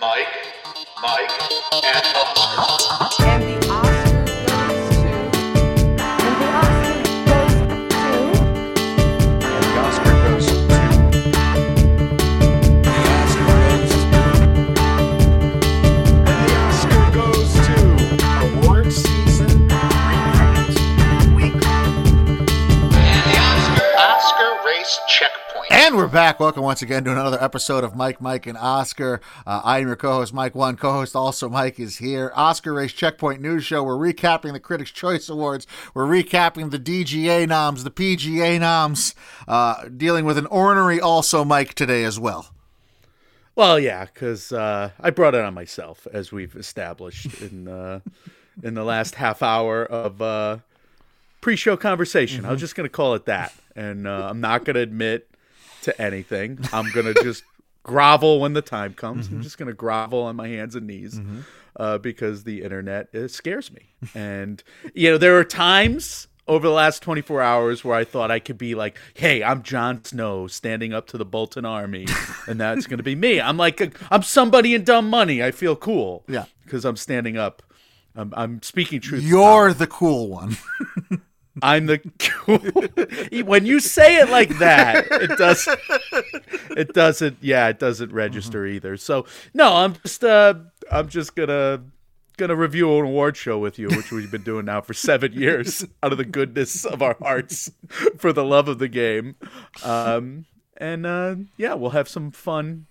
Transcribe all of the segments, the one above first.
Mike, Mike, and back. Welcome once again to another episode of Mike, Mike, and Oscar. Uh, I am your co-host, Mike One. Co-host also Mike is here. Oscar Race Checkpoint News Show. We're recapping the Critics' Choice Awards. We're recapping the DGA noms, the PGA noms. Uh, dealing with an ornery also Mike today as well. Well, yeah, because uh, I brought it on myself, as we've established in uh, in the last half hour of uh, pre-show conversation. I was just going to call it that, and uh, I'm not going to admit to anything. I'm to just grovel when the time comes. I'm just to grovel on my hands and knees uh, because the internet uh, scares me, and you know there are times. Over the last 24 hours, where I thought I could be like, "Hey, I'm Jon Snow standing up to the Bolton Army, and that's going to be me." I'm like, I'm somebody in dumb money. I feel cool, Yeah. because I'm standing up. I'm, I'm speaking truth. You're the cool one. I'm the cool. when you say it like that, it does it doesn't yeah, it doesn't register either. So no, I'm just uh I'm just gonna gonna review an award show with you, which we've been doing now for seven years out of the goodness of our hearts for the love of the game. Um and uh yeah, we'll have some fun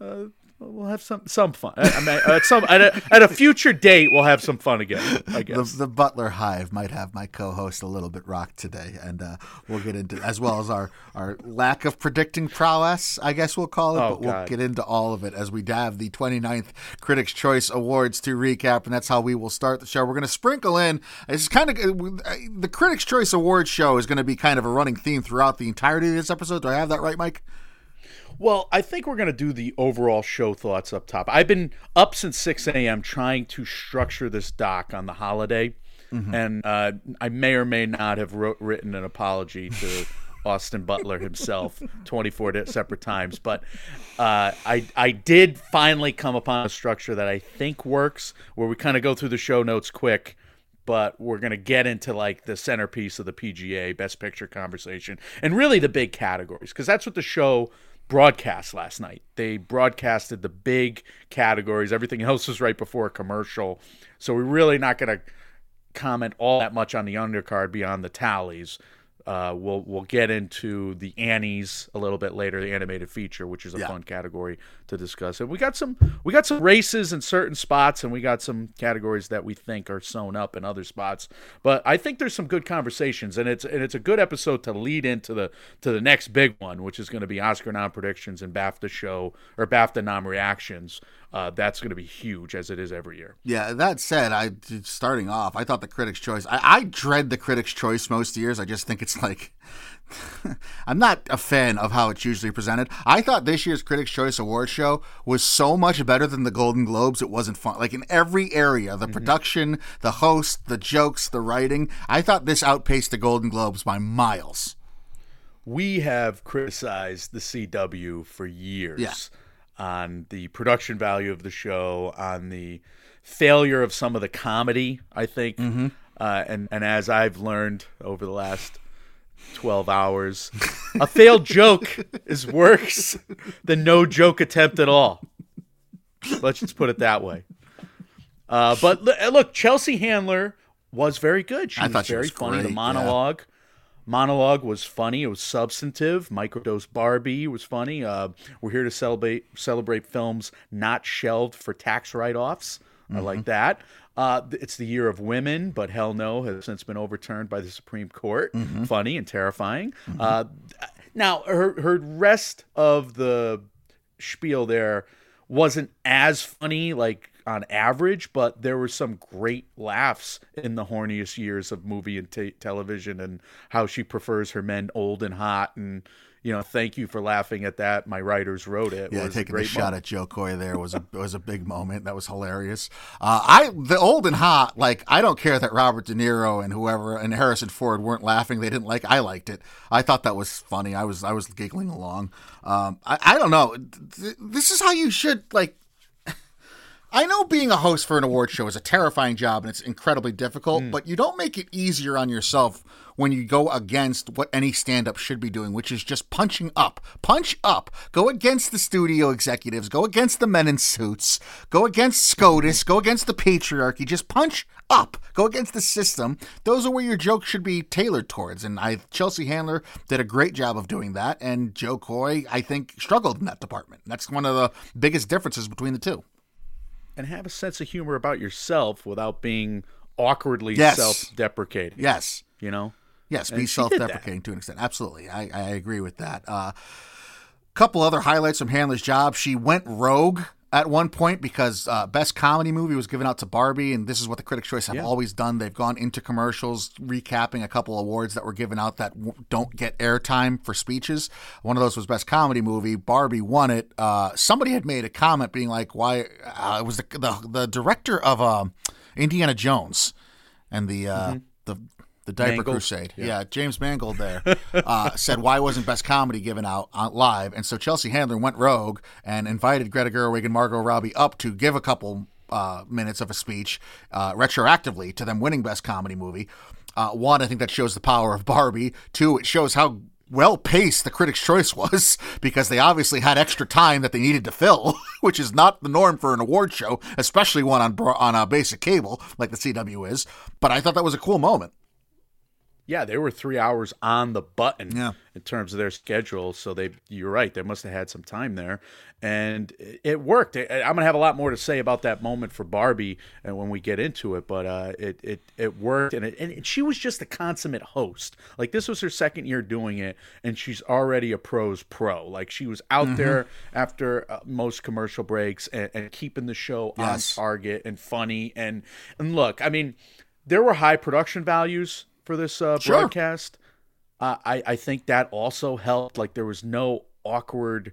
uh We'll have some some fun. I I mean, at some at a, at a future date, we'll have some fun again. I the, guess. the Butler Hive might have my co-host a little bit rocked today, and uh, we'll get into as well as our our lack of predicting prowess, I guess we'll call it. Oh, but we'll get into all of it as we have the 29th Critics' Choice Awards to recap, and that's how we will start the show. We're going to sprinkle in. It's kind of the Critics' Choice Awards show is going to be kind of a running theme throughout the entirety of this episode. Do I have that right, Mike? Well, I think we're going to do the overall show thoughts up top. I've been up since 6 a.m. trying to structure this doc on the holiday, and uh, I may or may not have wrote, written an apology to Austin Butler himself 24 separate times. But uh, I, I did finally come upon a structure that I think works, where we kind of go through the show notes quick but we're going to get into like the centerpiece of the PGA best picture conversation and really the big categories because that's what the show broadcast last night. They broadcasted the big categories. Everything else was right before a commercial. So we're really not going to comment all that much on the undercard beyond the tallies. Uh, we'll we'll get into the Annies a little bit later, the animated feature, which is a Yeah. fun category to discuss. And we got some we got some races in certain spots, and we got some categories that we think are sewn up in other spots. But I think there's some good conversations, and it's and it's a good episode to lead into the to the next big one, which is going to be Oscar nom predictions and BAFTA show or BAFTA nom reactions. Uh, that's going to be huge as it is every year. Yeah, that said, I starting off, I thought the Critics' Choice. I, I dread the Critics' Choice most years. I just think it's like I'm not a fan of how it's usually presented. I thought this year's Critics' Choice Award show was so much better than the Golden Globes. It wasn't fun. Like in every area, the production, the host, the jokes, the writing. I thought this outpaced the Golden Globes by miles. we have criticized the CW for years Yeah. On the production value of the show, on the failure of some of the comedy. I think, Mm-hmm. uh, and and as I've learned over the last twelve hours, a failed joke is worse than no joke attempt at all. Let's just put it that way. Uh, but look, Chelsea Handler was very good. She I was thought she very was funny. great, the monologue monologue was funny. It was substantive. Microdose Barbie was funny. Uh, we're here to celebrate celebrate films not shelved for tax write offs. I Mm-hmm. like that. Uh, it's the year of women, but hell no has since been overturned by the Supreme Court. Mm-hmm. Funny and terrifying. Uh, now her her rest of the spiel there wasn't as funny like on average but there were some great laughs in the horniest years of movie and ta television and how she prefers her men old and hot and you know thank you for laughing at that my writers wrote it Yeah, was a taking the great shot at Jo Koy there was a was a big moment. That was hilarious. Uh, I the old and hot like I don't care that Robert De Niro and whoever and Harrison Ford weren't laughing. They didn't like. I liked it. I thought that was funny. I was I was giggling along. Um, I I don't know. Th- This is how you should like. I know being a host for an award show is a terrifying job and it's incredibly difficult, mm. but you don't make it easier on yourself when you go against what any stand up should be doing, which is just punching up. Punch up. Go against the studio executives, go against the men in suits, go against SCOTUS, go against the patriarchy. Just punch up. Go against the system. Those are where your jokes should be tailored towards. And I Chelsea Handler did a great job of doing that. And Jo Koy, I think, struggled in that department. That's one of the biggest differences between the two. And have a sense of humor about yourself without being awkwardly Yes. self-deprecating. Yes. You know. Yes, And be she did that. self-deprecating to an extent. Absolutely, I, I agree with that. A uh, couple other highlights from Handler's job. She went rogue at one point because uh, best comedy movie was given out to Barbie, and this is what the Critics' Choice have Yeah. always done. They've gone into commercials recapping a couple awards that were given out that w- don't get airtime for speeches. One of those was best comedy movie. Barbie won it. Uh, somebody had made a comment being like, "Why?" Uh, it was the the, the director of um Indiana Jones and the uh, the the Diaper Mangold? Crusade. Yeah. Yeah. James Mangold there uh, said why wasn't Best Comedy given out live, and so Chelsea Handler went rogue and invited Greta Gerwig and Margot Robbie up to give a couple uh, minutes of a speech uh, retroactively to them winning Best Comedy Movie. Uh, one, I think that shows the power of Barbie. Two, it shows how well paced the Critics' Choice was because they obviously had extra time that they needed to fill, which is not the norm for an award show, especially one on on a basic cable like the CW is. But I thought that was a cool moment. Yeah, they were three hours on the button Yeah. in terms of their schedule. So they, you're right, they must have had some time there, and it- worked. I- I'm gonna have a lot more to say about that moment for Barbie, and when we get into it, but uh, it it it worked, and it, and she was just a consummate host. Like this was her second year doing it, and she's already a pros pro. Like she was out there after uh, most commercial breaks and, and keeping the show Yes. on target and funny. And and look, I mean, there were high production values for this uh, Sure. broadcast. Uh, I I think that also helped. Like there was no awkward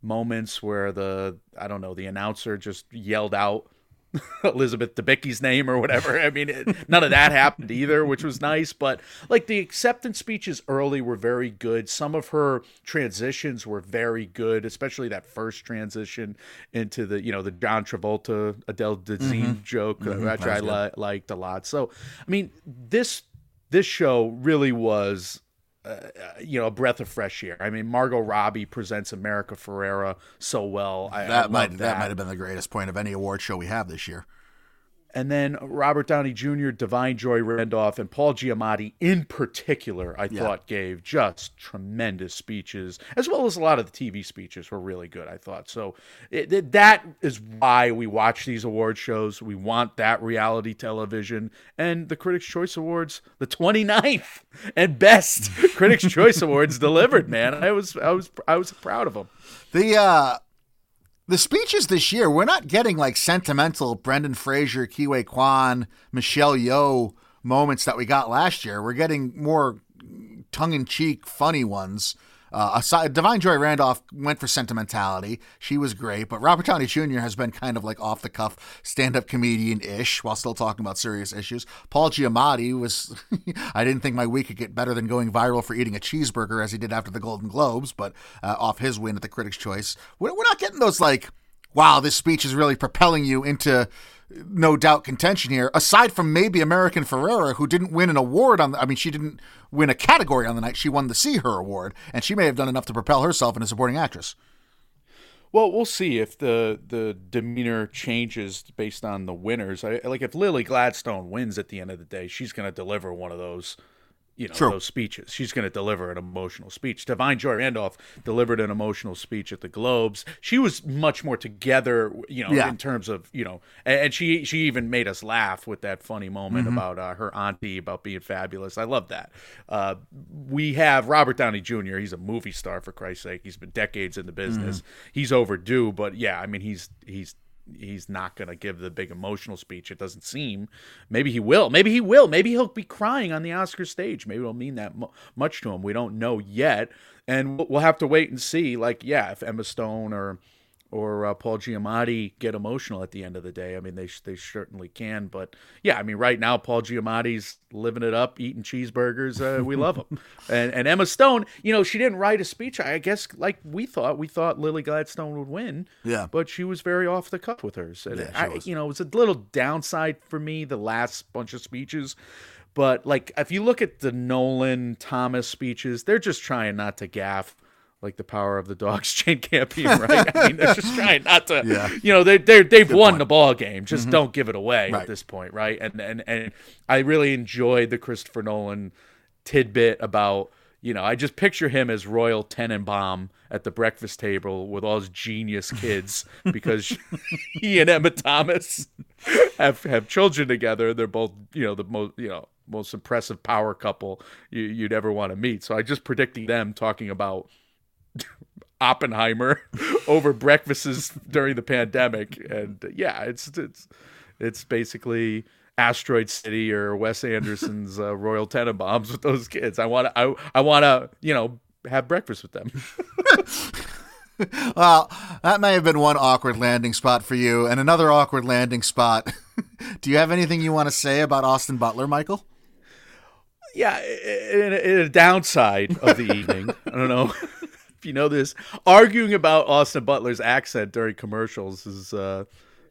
moments where the I don't know the announcer just yelled out Elizabeth Debicki's name or whatever. I mean, it, none of that happened either, which was nice. But like the acceptance speeches early were very good. Some of her transitions were very good, especially that first transition into the you know the John Travolta Adele Dazeem joke, uh, which I li- liked a lot. So I mean, this this show really was uh, you know, a breath of fresh air. I mean, Margot Robbie presents America Ferrera so well. I, I That love might that. that might have been the greatest point of any award show we have this year. And then Robert Downey Jr., Da'Vine Joy Randolph, and Paul Giamatti in particular, I thought gave just tremendous speeches, as well as a lot of the TV speeches were really good, I thought. So it, it- that is why we watch these award shows. We want that reality television. And the Critics' Choice Awards, the 29th and best Critics' Choice Awards delivered, man. I was I was I was proud of them. The uh the speeches this year, we're not getting like sentimental Brendan Fraser, Ke Huy Quan, Michelle Yeoh moments that we got last year. We're getting more tongue in cheek, funny ones. Uh, Da'Vine Joy Randolph went for sentimentality. She was great, but Robert Downey Jr. has been kind of like off the cuff stand up comedian ish while still talking about serious issues. Paul Giamatti was, I didn't think my week could get better than going viral for eating a cheeseburger as he did after the Golden Globes, but uh, off his win at the Critics' Choice. We're, we're not getting those like, wow, this speech is really propelling you into no doubt contention here. Aside from maybe America Ferrera, who didn't win an award on the, I mean, she didn't win a category on the night. She won the See Her award, and she may have done enough to propel herself into supporting actress. Well, we'll see if the the demeanor changes based on the winners. I, like if Lily Gladstone wins at the end of the day, she's going to deliver one of those, you know, True. those speeches. She's going to deliver an emotional speech. Da'Vine Joy Randolph delivered an emotional speech at the Globes. She was much more together, you know, Yeah. in terms of you know, and, she she even made us laugh with that funny moment about uh, her auntie about being fabulous. I love that. Uh, we have Robert Downey Jr. He's a movie star for Christ's sake. He's been decades in the business. He's overdue, but yeah, I mean he's he's he's not going to give the big emotional speech. It doesn't seem. Maybe he will. Maybe he will. Maybe he'll be crying on the Oscar stage. Maybe it'll mean that mu- much to him. We don't know yet, and we'll have to wait and see. Like, yeah, if Emma Stone or or uh, Paul Giamatti get emotional at the end of the day. I mean, they they certainly can, but yeah, I mean, right now Paul Giamatti's living it up, eating cheeseburgers. Uh, we love him, and and Emma Stone, you know, she didn't write a speech. I guess like we thought, we thought Lily Gladstone would win. Yeah. but she was very off the cuff with hers. And Yeah, I, you know, it was a little downside for me the last bunch of speeches. But like, if you look at the Nolan Thomas speeches, they're just trying not to gaff like the power of the dogs chain campaign, right? I mean, they're just trying not to, Yeah. you know, they they they've won point. the ball game. Just mm-hmm. don't give it away Right. at this point, right? And and and I really enjoyed the Christopher Nolan tidbit about. You know, I just picture him as Royal Tenenbaum at the breakfast table with all his genius kids because he and Emma Thomas have have children together. They're both, you know, the most, you know, most impressive power couple you, you'd ever want to meet. So I just predicting them talking about Oppenheimer over breakfasts during the pandemic, and yeah, it's it's it's basically Asteroid City or Wes Anderson's uh, Royal Tenenbaums with those kids. I want to I, I want to you know have breakfast with them. Well, that may have been one awkward landing spot for you, and another awkward landing spot. Do you have anything you want to say about Austin Butler, Michael? yeah, in a, in a downside of the evening. I don't know you know this. Arguing about Austin Butler's accent during commercials is uh,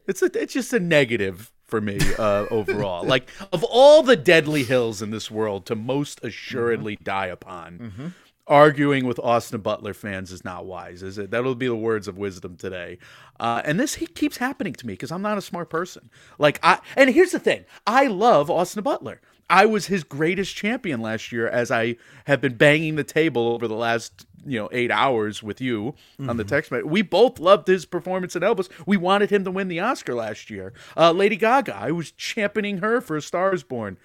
it's a, it's just a negative for me uh, overall. like of all the deadly hills in this world to most assuredly die upon. Arguing with Austin Butler fans is not wise, is it? That'll be the words of wisdom today. Uh, and this he keeps happening to me because I'm not a smart person. Like I, and here's the thing: I love Austin Butler. I was his greatest champion last year, as I have been banging the table over the last you know eight hours with you on the text. message. We both loved his performance in Elvis. We wanted him to win the Oscar last year. Uh, Lady Gaga, I was championing her for A Star Is Born,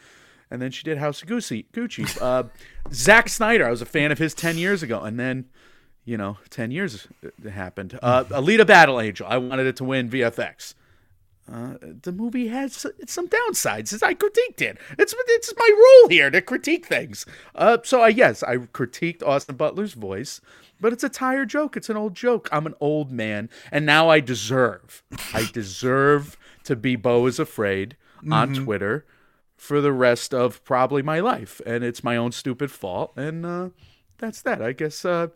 and then she did House of Gucci. Gucci. Uh, Zack Snyder, I was a fan of his ten years ago, and then. You know, ten years happened. Uh, Alita Battle Angel. I wanted it to win VFX the movie has some downsides as I critiqued it. It's it's my role here to critique things. Uh, so I yes, I critiqued Austin Butler's voice, but it's a tired joke. It's an old joke. I'm an old man, and now I deserve, I deserve to be Bo is afraid on Twitter for the rest of probably my life, and it's my own stupid fault. And uh, that's that. I guess. Uh,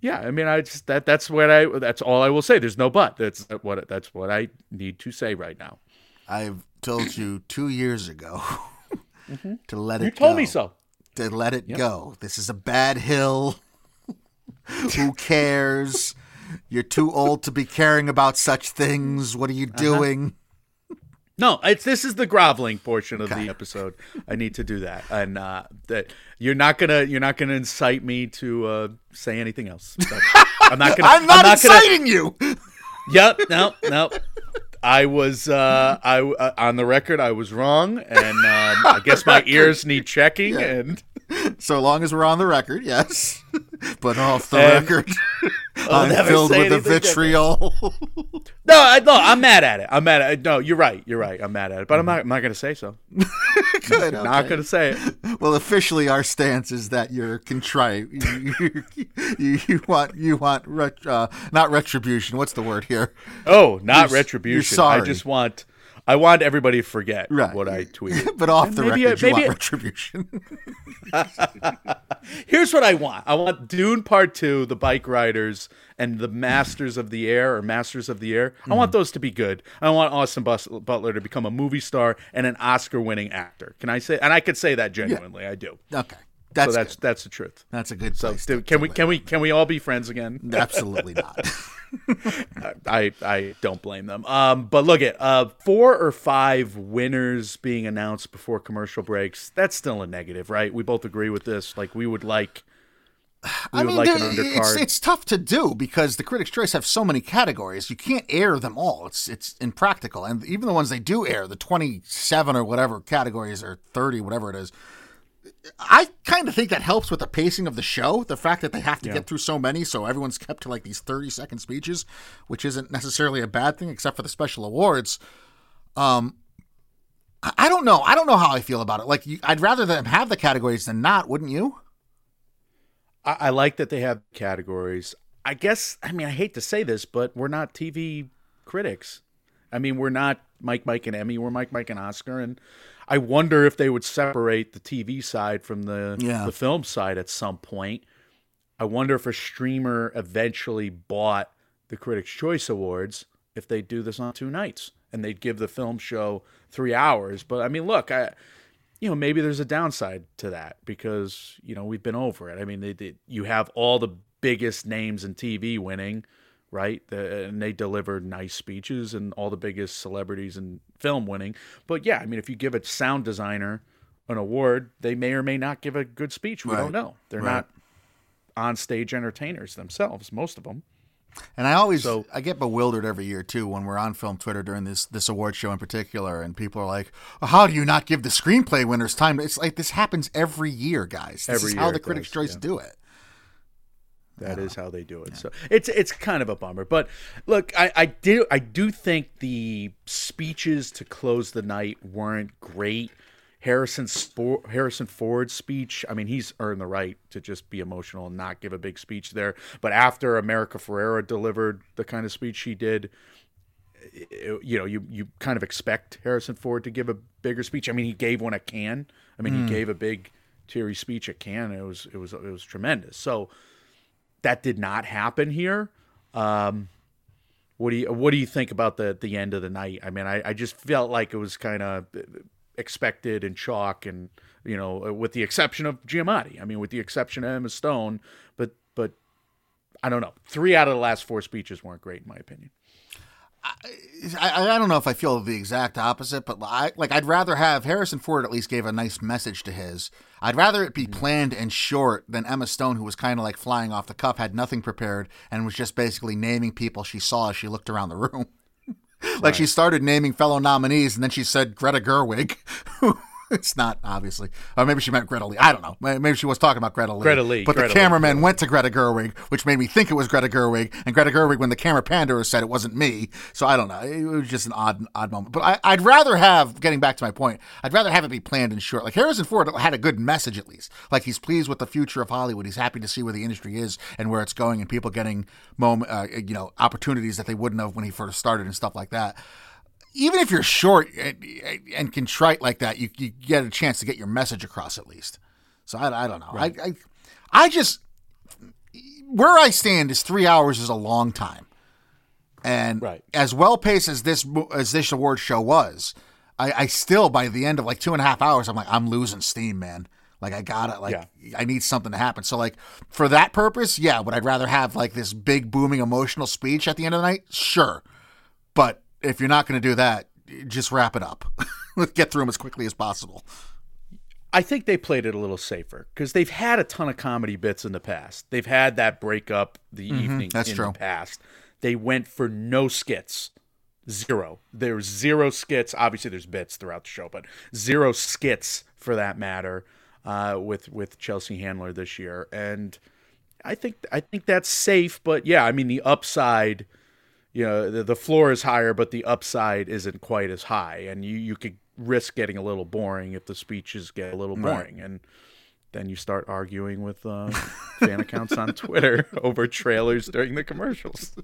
yeah, I mean, I just that that's what I that's all I will say. There's no but. That's what that's what I need to say right now. I've told you two years ago to let it Mm-hmm. You go. told me so. To let it go. This is a bad hill. Who cares? You're too old to be caring about such things. What are you Uh-huh. No, it's this is the groveling portion of the episode. I need to do that, and uh, that you're not gonna you're not gonna incite me to uh, say anything else. I'm not gonna. I'm not, gonna. inciting you. Yep. No. No. I was uh, I uh, on the record. I was wrong, and um, I guess my ears need checking. And So long as we're on the record, yes. but off the And- record, I'm filled with the vitriol. no, I, no, I'm mad at it. I'm mad at it. No, you're right. You're right. I'm mad at it, but I'm not. I'm not gonna say so. Good. Not okay. gonna say it. Well, officially, our stance is that you're contrite. You, you, you, want you want ret, uh, not retribution. What's the word here? Oh, not You're- you're retribution. sorry. I just want. I want everybody to forget Right. what I tweeted. But off And the maybe- record, you maybe- want retribution. Here's what I want. I want Dune Part Two, the bike riders and the Masters of the Air or Masters of the Air. I want mm. those to be good. I want Austin Bus- Butler to become a movie star and an Oscar-winning actor. Can I say? And I could say that genuinely. I do. okay, that's so that's good. that's the truth. that's a good. So place do- to- can we can we can we all be friends again? Absolutely not. I I don't blame them. Um, but look at uh four or five winners being announced before commercial breaks. That's still a negative, right? We both agree with this. Like we would like. We I mean, like it's, it's tough to do because the Critics' Choice have so many categories. You can't air them all. It's it's impractical. And even the ones they do air, the twenty-seven or whatever categories or thirty, whatever it is, I kind of think that helps with the pacing of the show. The fact that they have to get through so many, so everyone's kept to like these thirty-second speeches, which isn't necessarily a bad thing, except for the special awards. Um, I I don't know. I don't know how I feel about it. Like, you, I'd rather them have the categories than not, wouldn't you? I, I like that they have categories. I guess I mean I hate to say this, but we're not TV critics. I mean, we're not Mike, Mike, and Emmy. We're Mike, Mike, and Oscar. And I wonder if they would separate the TV side from the Yeah. the film side at some point. I wonder if a streamer eventually bought the Critics' Choice Awards if they do this on two nights and they'd give the film show three hours. But I mean, look, I you know maybe there's a downside to that because you know we've been over it. I mean, they, they, you have all the biggest names in TV winning, right? The, and they delivered nice speeches and all the biggest celebrities in film winning. But yeah, I mean, if you give a sound designer an award, they may or may not give a good speech. We Right. don't know. They're Right. not on stage entertainers themselves, most of them. And I always So- I get bewildered every year too when we're on film Twitter during this this award show in particular, and people are like, well, "How do you not give the screenplay winners time?" It's like this happens every year, guys. This Every is how the Critics' does, Choice yeah. do it. That is how they do it. So it's it's kind of a bummer. But look, I, I do I do think the speeches to close the night weren't great. Harrison Spor- Harrison Ford's speech, I mean, he's earned the right to just be emotional and not give a big speech there. But after America Ferrera delivered the kind of speech she did, it- you know, you you kind of expect Harrison Ford to give a bigger speech. I mean, he gave one at Cannes. I mean, he hmm. gave a big teary speech at Cannes. It was it was it was tremendous. So that did not happen here. Um, what do you what do you think about the the end of the night? I mean, I, I just felt like it was kind of expected and chalk, and you know, with the exception of Giamatti. I mean, with the exception of Emma Stone, but but I don't know. Three out of the last four speeches weren't great, in my opinion. I, I don't know if I feel the exact opposite, but I like I'd rather have Harrison Ford at least gave a nice message to his. I'd rather it be mm. planned and short than Emma Stone, who was kind of like flying off the cuff, had nothing prepared, and was just basically naming people she saw as she looked around the room. like she started naming fellow nominees, and then she said Greta Gerwig. it's not obviously, or maybe she meant Greta Lee. I don't know. Maybe she was talking about Greta Lee. Greta Lee, But Greta the Lee, cameraman went to Greta Gerwig, which made me think it was Greta Gerwig. And Greta Gerwig, when the camera panned her, said it wasn't me. So I don't know. It was just an odd, odd moment. But I, I'd rather have, getting back to my point, I'd rather have it be planned and short. Like Harrison Ford had a good message at least. Like he's pleased with the future of Hollywood. He's happy to see where the industry is and where it's going, and people getting moment, uh, you know, opportunities that they wouldn't have when he first started and stuff like that even if you're short and, and contrite like that, you, you get a chance to get your message across at least. So I, I don't know. I, I I just where I stand is three hours is a long time, and Right. as well paced as this as this award show was, I, I still by the end of like two and a half hours, I'm like I'm losing steam, man. Like I gotta like I need something to happen. So like for that purpose, yeah. Would I'd rather have like this big booming emotional speech at the end of the night? Sure. But if you're not going to do that, just wrap it up. Let's get through them as quickly as possible. I think they played it a little safer because they've had a ton of comedy bits in the past. They've had that breakup the evening that's in true. the past. They went for no skits, zero. There's zero skits. Obviously, there's bits throughout the show, but zero skits for that matter uh, with with Chelsea Handler this year. And I think I think that's safe. But yeah, I mean the upside you know the, the floor is higher but the upside isn't quite as high. And you, you could risk getting a little boring if the speeches get a little boring. And then you start arguing with uh, fan accounts on twitter over trailers during the commercials.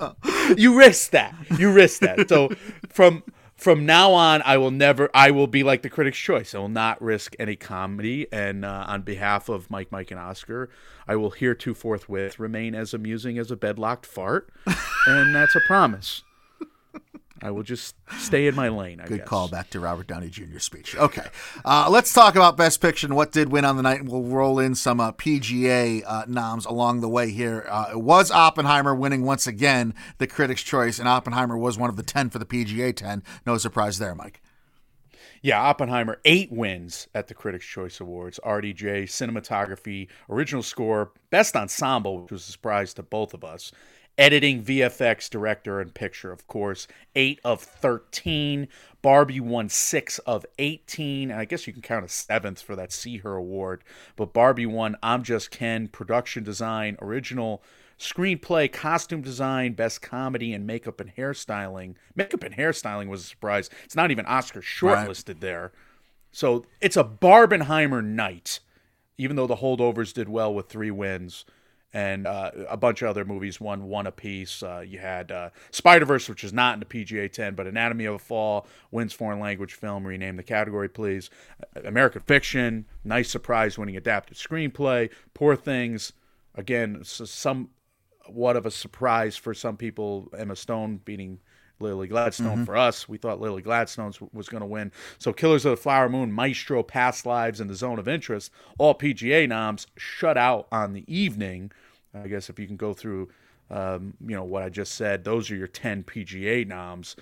You risk that. You risk that. So from from now on i will never i will be like the critics choice. I will not risk any comedy. And uh, on behalf of mike mike and oscar i will hereto forthwith remain as amusing as a bedlocked fart. And that's a promise i will just stay in my lane I Good guess. call back to Robert Downey Jr. speech. Okay, uh, let's talk about Best Picture and what did win on the night. and We'll roll in some uh, PGA uh, noms along the way here. Uh, it was Oppenheimer winning once again the Critics' Choice, and Oppenheimer was one of the ten for the PGA ten. No surprise there, Mike. Yeah, Oppenheimer, eight wins at the Critics' Choice Awards. RDJ, cinematography, original score, best ensemble, which was a surprise to both of us. Editing, VFX, director, and picture, of course. Eight of 13. Barbie won six of 18. And I guess you can count a seventh for that See Her award. But Barbie won I'm Just Ken, production design, original screenplay, costume design, best comedy, and makeup and hairstyling. Makeup and hairstyling was a surprise. It's not even Oscar shortlisted there. So it's a Barbenheimer night, even though the holdovers did well with three wins. And uh, a bunch of other movies won one apiece. Uh, you had uh, Spider Verse, which is not in the PGA 10, but Anatomy of a Fall wins foreign language film. Rename the category, please. American Fiction, nice surprise winning adapted screenplay. Poor Things, again, some what of a surprise for some people. Emma Stone beating Lily Gladstone for us. We thought Lily Gladstone was going to win. So Killers of the Flower Moon, Maestro, Past Lives, and The Zone of Interest, all PGA noms shut out on the evening. I guess if you can go through, um, you know, what I just said, those are your 10 PGA noms.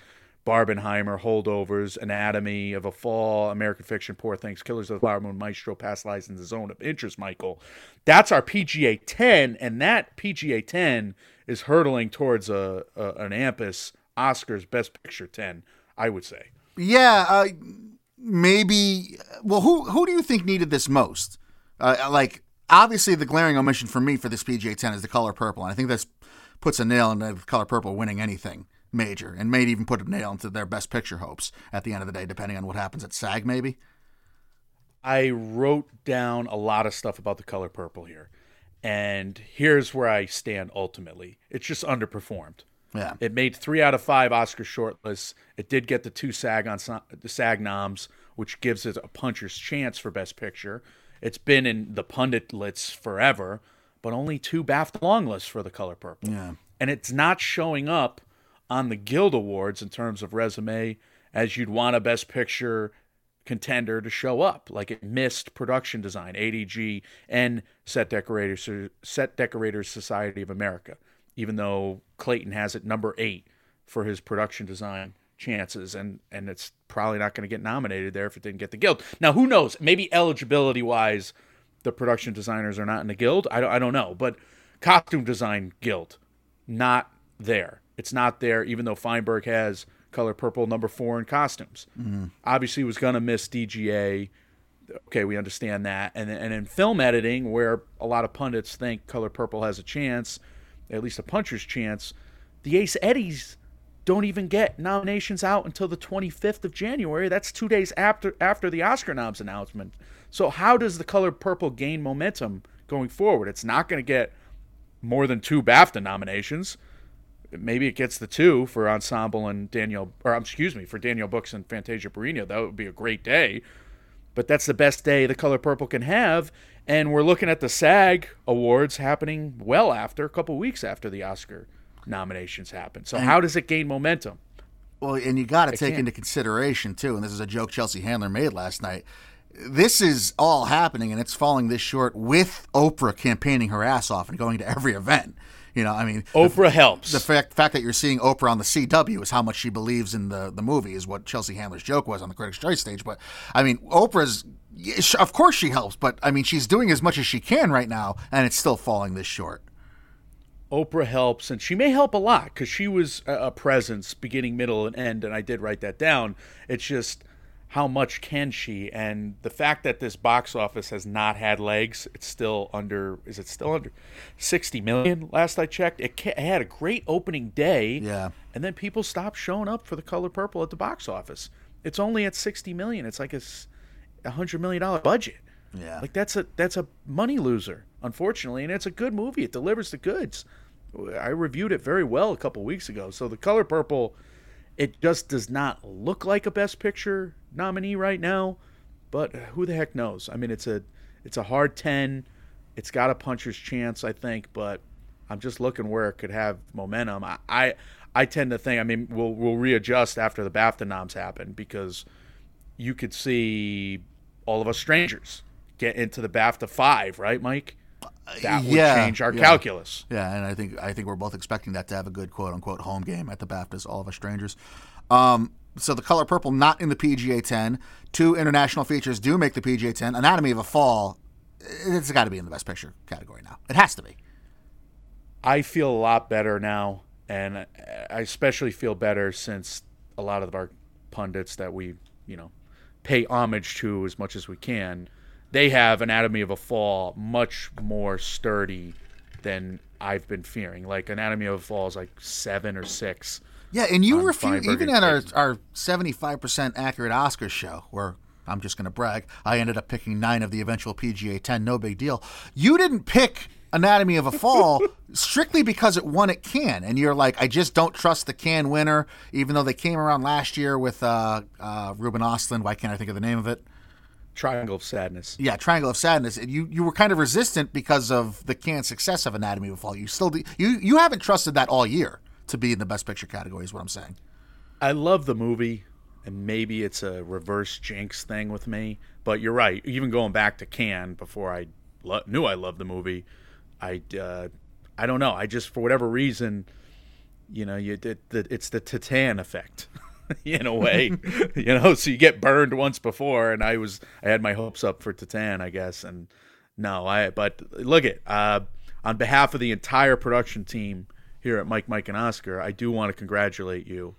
Barbenheimer, Holdovers, Anatomy of a Fall, American Fiction, Poor Things, Killers of the Flower Moon, Maestro, Past Lives, and The Zone of Interest, Michael. That's our PGA 10, and that PGA 10 is hurtling towards a, a an AMPAS Oscars Best Picture 10, I would say. Yeah, uh, maybe. Well, who who do you think needed this most? Uh, like, obviously, the glaring omission for me for this PGA 10 is the color purple, and I think that's puts a nail in the color purple winning anything major, and may even put a nail into their best picture hopes at the end of the day, depending on what happens at SAG, maybe. I wrote down a lot of stuff about the color purple here. And here's where I stand ultimately. It's just underperformed. Yeah. It made three out of five Oscar shortlists. It did get the two SAG on the SAG noms, which gives it a puncher's chance for Best Picture. It's been in the pundit lists forever, but only two BAFTA long lists for the color purple. Yeah. And it's not showing up on the Guild Awards in terms of resume as you'd want a Best Picture contender to show up. Like it missed production design, ADG, and set decorators, set decorators Society of America. Even though Clayton has it number eight for his production design chances, and and it's probably not going to get nominated there if it didn't get the guild. Now who knows? Maybe eligibility wise, the production designers are not in the guild. I don't I don't know, but costume design guild, not there. It's not there, even though Feinberg has color purple number four in costumes. Mm-hmm. Obviously, was going to miss DGA. Okay, we understand that. And and in film editing, where a lot of pundits think color purple has a chance, at least a puncher's chance, the Ace Eddies don't even get nominations out until the 25th of January. That's two days after after the Oscar noms announcement. So how does the color purple gain momentum going forward? It's not going to get more than two BAFTA nominations maybe it gets the two for ensemble and Danielle, or um, excuse me, for Danielle Brooks and Fantasia Barrino. That would be a great day. But that's the best day the color purple can have. And we're looking at the SAG awards happening well after, a couple weeks after the Oscar nominations happen. So, how does it gain momentum? Well, and you got to take can't. into consideration too, and this is a joke Chelsea Handler made last night. This is all happening, and it's falling this short with Oprah campaigning her ass off and going to every event. You know, I mean, Oprah helps. the fact fact that you're seeing Oprah on the CW is how much she believes in the the movie is what Chelsea Handler's joke was on the Critics' Choice stage. But I mean, Oprah's of course she helps, but I mean, she's doing as much as she can right now, and it's still falling this short. Oprah helps, and she may help a lot because she was a presence beginning, middle, and end, and I did write that down. It's just how much can she? And the fact that this box office has not had legs, it's still under. Is it still under sixty million? Last I checked, it, ca- it had a great opening day. Yeah. and then people stopped showing up for the Color Purple at the box office. It's only at sixty million. It's like a 100 million dollar budget. Yeah. Like that's a that's a money loser, unfortunately, and it's a good movie. It delivers the goods. I reviewed it very well a couple weeks ago. So the color purple, it just does not look like a best picture nominee right now, but who the heck knows? I mean, it's a it's a hard 10. It's got a puncher's chance, I think, but I'm just looking where it could have momentum. I I, I tend to think, I mean, we'll we'll readjust after the BAFTA noms happen because you could see all of us strangers get into the BAFTA 5, right, Mike? That would yeah, change our yeah. calculus. Yeah, and I think I think we're both expecting that to have a good quote unquote home game at the BAFTAs, all of us strangers. Um, so the color purple not in the PGA 10. Two international features do make the PGA 10. Anatomy of a Fall, it's got to be in the best picture category now. It has to be. I feel a lot better now, and I especially feel better since a lot of our pundits that we, you know, pay homage to as much as we can, they have Anatomy of a Fall much more sturdy than I've been fearing. Like Anatomy of a Fall is like seven or six. Yeah, and you refuse even at our our seventy five percent accurate Oscars show, where I'm just going to brag, I ended up picking nine of the eventual PGA ten, no big deal. You didn't pick Anatomy of a Fall strictly because it won at Cannes, and you're like, I just don't trust the Cannes winner, even though they came around last year with uh, uh, Ruben Ostlund. Why can't I think of the name of it? Triangle of Sadness. Yeah, Triangle of Sadness. And you you were kind of resistant because of the Cannes success of Anatomy of a Fall. You still you you haven't trusted that all year to be in the Best Picture category. Is what I'm saying. I love the movie, and maybe it's a reverse jinx thing with me. But you're right. Even going back to Cannes before I lo- knew I loved the movie, I uh, I don't know. I just for whatever reason, you know, you it, it's the Titane effect. in a way, you know, so you get burned once before, and I was I had my hopes up for Titane, I guess, and no, I but look at uh, on behalf of the entire production team here at Mike, Mike, and Oscar, I do want to congratulate you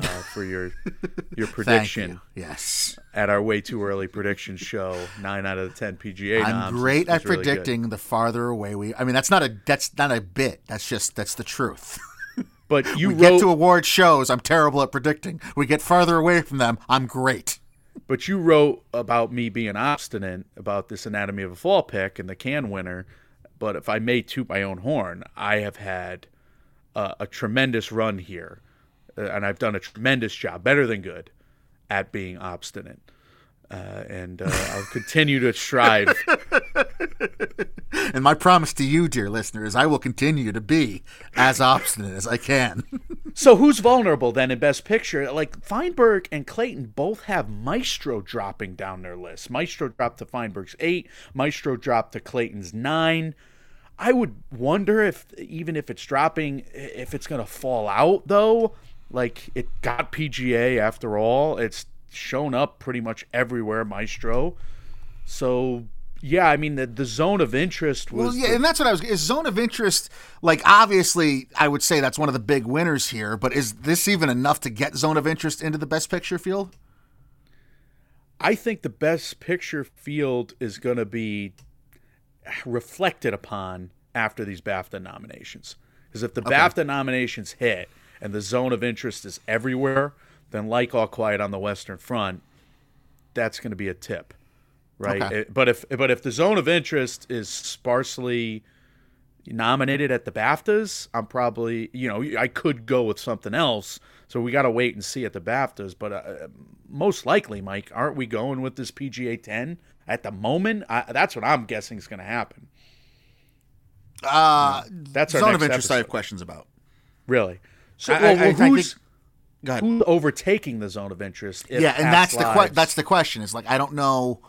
uh, for your your prediction you. Yes, at our way too early prediction show. Nine out of the ten PGA. I'm great at really good. predicting the farther away we. I mean, that's not a that's not a bit. That's just that's the truth. But you we wrote, get to award shows. I'm terrible at predicting. We get farther away from them. I'm great. but you wrote about me being obstinate about this Anatomy of a Fall pick and the Cannes winner. But if I may toot my own horn, I have had uh, a tremendous run here, uh, and I've done a tremendous job, better than good, at being obstinate. Uh, and uh, I'll continue to strive. And my promise to you, dear listener, is I will continue to be as obstinate as I can. So who's vulnerable then in Best Picture? Like Feinberg and Clayton both have Maestro dropping down their list. Maestro dropped to Feinberg's eight. Maestro dropped to Clayton's nine. I would wonder if even if it's dropping, if it's to fall out though. Like it got PGA after all. It's shown up pretty much everywhere. Maestro. So yeah, I mean the the zone of interest was Well, yeah, the- and that's what I was. Is zone of interest like obviously? I would say that's one of the big winners here. But is this even enough to get zone of interest into the best picture field? I think the best picture field is going to be reflected upon after these BAFTA nominations. Because if the BAFTA nominations hit and the zone of interest is everywhere, then like All Quiet on the Western Front, that's going to be a tip, right? Okay. It- but if but if the zone of interest is sparsely nominated at the BAFTAs, I'm probably you know I could go with something else. So we got to wait and see at the BAFTAs. But uh, most likely, Mike, aren't we going with this PGA 10 at the moment? I, that's what I'm guessing is going to happen. Uh, That's our zone of interest. I have questions about. Really. So I- well, I- I think- who's who's overtaking the zone of interest? yeah, and that's the que- that's the question. Is like I don't know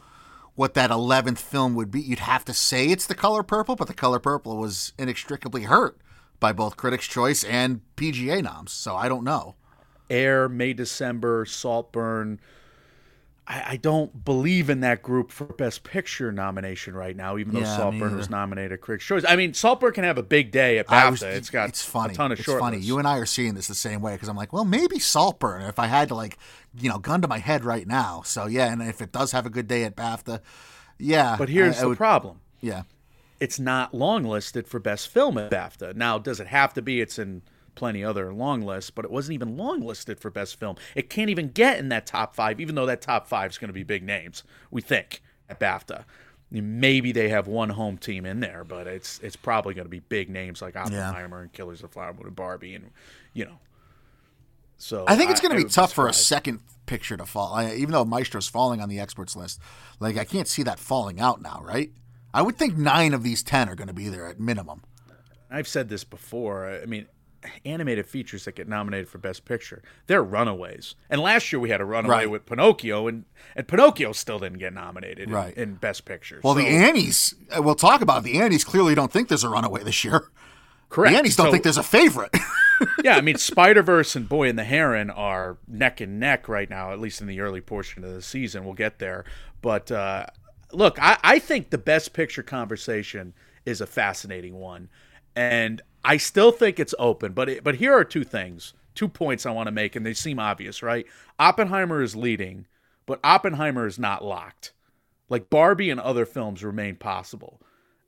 what that eleventh film would be. You'd have to say it's the Color Purple, but the Color Purple was inextricably hurt by both Critics' Choice and PGA noms. So I don't know. Air, May, December, Saltburn. I, I don't believe in that group for Best Picture nomination right now, even though Yeah, Saltburn was nominated Critics' Choice. I mean, Saltburn can have a big day at BAFTA. was- it's got it's funny. a ton of it's short funny. lists. You and I are seeing this the same way because I'm like, well, maybe Saltburn. If I had to like, you know, gun to my head right now. So yeah, and if it does have a good day at BAFTA, yeah. but here's I- I the would- problem. Yeah. it's not long listed for best film at BAFTA. Now, does it have to be? It's in plenty other long lists, but it wasn't even long listed for best film. It can't even get in that top five, even though that top five is going to be big names. We think at BAFTA. Maybe they have one home team in there, but it's it's probably going to be big names like Oppenheimer and Killers of the Flower Moon and Barbie, and you know. So I think it's going to be tough for a second picture to fall. I, even though Maestro's falling on the experts list, like I can't see that falling out now, right? I would think nine of these ten are going to be there at minimum. I've said this before. I mean, animated features that get nominated for Best Picture, they're runaways. And last year we had a runaway Right. with Pinocchio, and, and Pinocchio still didn't get nominated in- Right. in, Best Picture. Well, the So- Annies, uh, we'll talk about it. the Annies. Clearly, don't think there's a runaway this year. correct. The Annies don't So- think there's a favorite. yeah, I mean, Spider Verse and Boy and the Heron are neck and neck right now, at least in the early portion of the season. We'll get there. But uh, look, I, I think the best picture conversation is a fascinating one. And I still think it's open. But, it, but here are two things, two points I want to make, and they seem obvious, right? Oppenheimer is leading, but Oppenheimer is not locked. Like Barbie and other films remain possible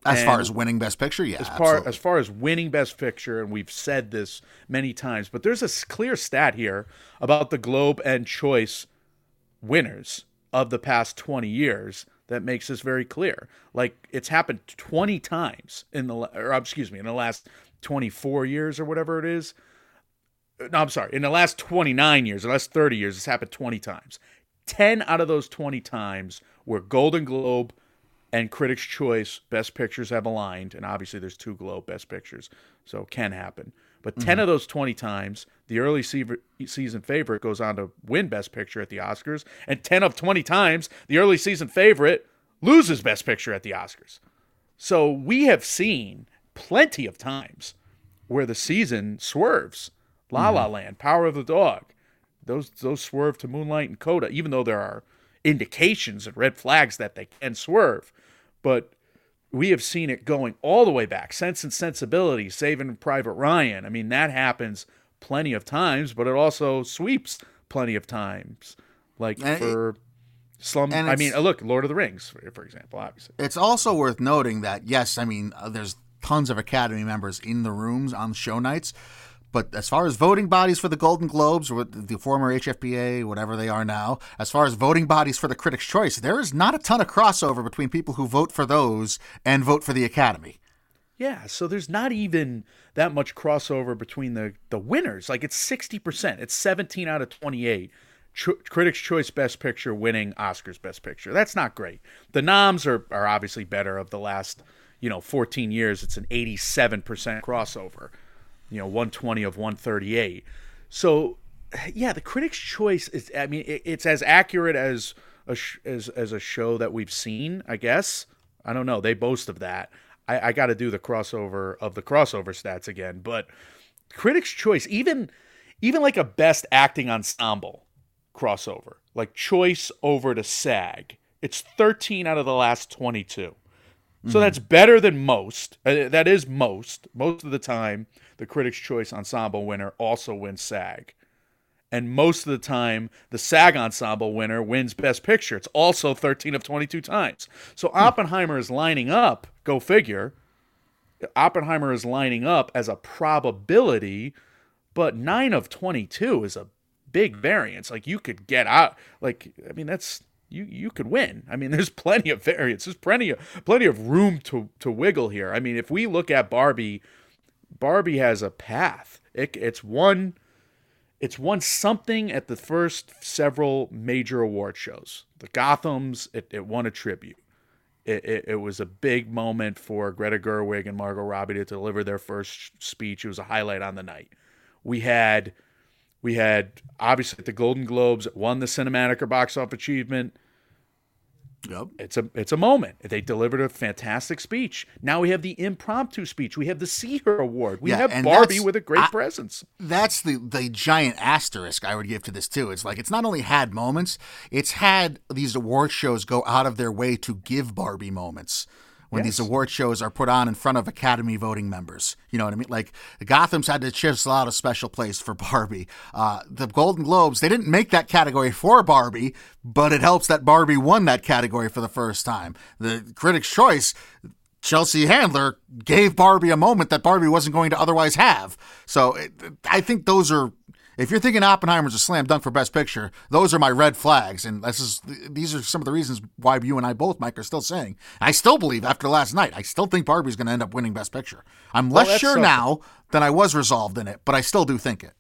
as far as winning Best Picture, yeah, as far as far as winning best picture and we've said this many times but there's a clear stat here about the globe and choice winners of the past 20 years that makes this very clear. Like it's happened 20 times in the or excuse me, in the last 24 years or whatever it is. Uh, no, I'm sorry. In the last 29 years, the last 30 years, it's happened 20 times. 10 out of those 20 times where Golden Globe and Critics' Choice Best Pictures have aligned, and obviously there's two Globe Best Pictures, so it can happen. But 10 mm-hmm. of those 20 times, the early season favorite goes on to win Best Picture at the Oscars, and 10 of 20 times, the early season favorite loses Best Picture at the Oscars. So we have seen plenty of times where the season swerves. La La Land, Power of the Dog, those those swerve to Moonlight and Coda, even though there are indications and red flags that they can swerve. But we have seen it going all the way back. Sense and Sensibility, Saving Private Ryan. I mean, that happens plenty of times, but it also sweeps plenty of times. Like And it- for Slum, I mean, look, Lord of the Rings, for, for example, obviously. It's also worth noting that yes, I mean, uh, there's tons of Academy members in the rooms on show nights, but as far as voting bodies for the Golden Globes or the former HFPA, whatever they are now, as far as voting bodies for the Critics' Choice, there is not a ton of crossover between people who vote for those and vote for the Academy. Yeah, so there's not even that much crossover between the the winners. Like it's 60%. It's 17 out of 28. Ch- Critics' Choice Best Picture winning Oscars Best Picture. That's not great. The noms are are obviously better of the last, you know, 14 years. It's an 87% crossover. You know, 120 of 138. So, yeah, the Critics' Choice is I mean, it, it's as accurate as a sh- as as a show that we've seen, I guess. I don't know. They boast of that. I, I got to do the crossover of the crossover stats again, but Critics' Choice, even even like a Best Acting Ensemble crossover, like Choice over to SAG, it's 13 out of the last 22. So that's better than most. Uh, that is most. Most of the time, the Critics' Choice Ensemble winner also wins SAG. And most of the time, the SAG Ensemble winner wins Best Picture. It's also 13 of 22 times. So Oppenheimer is lining up, go figure. Oppenheimer is lining up as a probability, but 9 of 22 is a big variance. Like you could get out like I mean that's you you could win. I mean there's plenty of variance. There's plenty of plenty of room to to wiggle here. I mean if we look at Barbie Barbie has a path. It, it's one it's won something at the first several major award shows. The Gothams, it, it won a tribute. It, it, it was a big moment for Greta Gerwig and Margot Robbie to deliver their first speech. It was a highlight on the night. We had, we had obviously the Golden Globes, won the Cinematic or Box Office Achievement. Yep. It's a it's a moment. They delivered a fantastic speech. Now we have the impromptu speech. We have the See Her Award. We Yeah, have Barbie with a great I- presence. that's the the giant asterisk I would give to this too. It's like it's not only had moments, it's had these award shows go out of their way to give Barbie moments. When these award shows are put on in front of Academy voting members, you know what I mean. Like the Gotham's had to chisel out a special place for Barbie. Uh, the Golden Globes they didn't make that category for Barbie, but it helps that Barbie won that category for the first time. The Critics' Choice Chelsea Handler gave Barbie a moment that Barbie wasn't going to otherwise have. So it, I think those are. If you're thinking Oppenheimer's a slam dunk for Best Picture, those are my red flags, and this is these are some of the reasons why you and I both, Mike, are still saying. I still believe after last night, I still think Barbie's going to end up winning Best Picture. I'm less that's sure something. now than I was resolved in it, but I still do think it.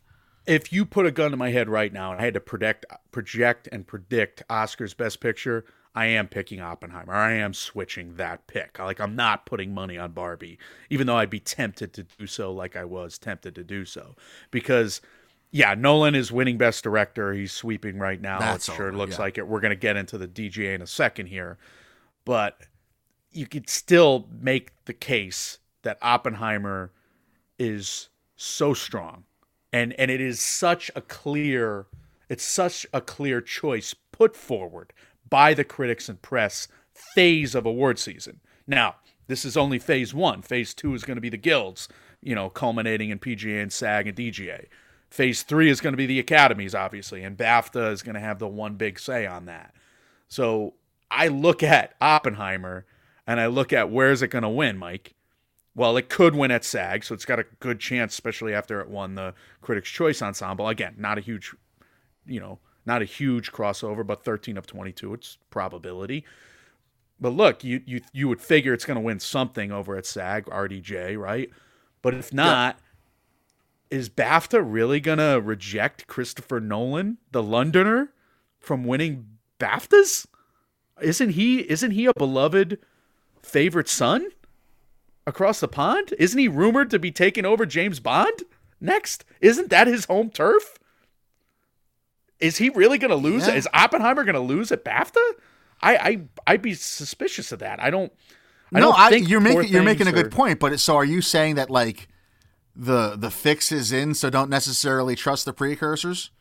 if you put a gun to my head right now and I had to predict, project and predict Oscar's best picture, I am picking Oppenheimer. I am switching that pick. Like I'm not putting money on Barbie, even though I'd be tempted to do so, like I was tempted to do so, because. Yeah, Nolan is winning Best Director. He's sweeping right now. That's it sure over, looks yeah. like it. We're going to get into the DGA in a second here, but you could still make the case that Oppenheimer is so strong and and it is such a clear it's such a clear choice put forward by the critics and press phase of award season now this is only phase one phase two is going to be the guilds you know culminating in pga and sag and dga phase three is going to be the academies obviously and bafta is going to have the one big say on that so i look at oppenheimer and i look at where's it going to win mike well, it could win at SAG, so it's got a good chance, especially after it won the Critics' Choice Ensemble. Again, not a huge, you know, not a huge crossover, but 13 of 22, it's probability. But look, you you you would figure it's going to win something over at SAG RDJ, right? But if not, is BAFTA really going to reject Christopher Nolan, the Londoner, from winning BAFTAs? Isn't he isn't he a beloved favorite son across the pond? Isn't he rumored to be taking over James Bond next? Isn't that his home turf? Is he really going to lose? Yeah. Is Oppenheimer going to lose at BAFTA? I I I'd be suspicious of that. I don't. I no, don't I, think you're making you're making a good point. But so are you saying that like the the fix is in, so don't necessarily trust the precursors?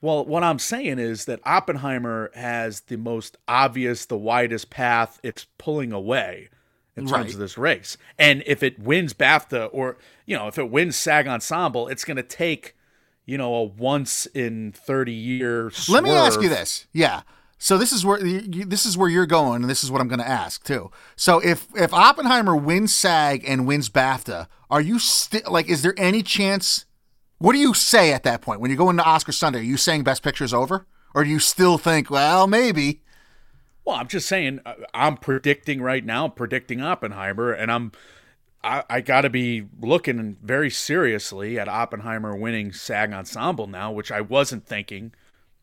Well, what I'm saying is that Oppenheimer has the most obvious, the widest path it's pulling away in terms Right. of this race. And if it wins BAFTA or, you know, if it wins SAG Ensemble, it's going to take, you know, a once in 30 year Let me ask you this. Yeah. So this is where this is where you're going, and this is what I'm going to ask too. So if if Oppenheimer wins SAG and wins BAFTA, are you still like? Is there any chance? What do you say at that point when you go into Oscar Sunday? Are you saying Best Picture is over, or do you still think, well, maybe? Well, I'm just saying, uh, I'm predicting right now, predicting Oppenheimer, and I'm, I, I got to be looking very seriously at Oppenheimer winning SAG Ensemble now, which I wasn't thinking,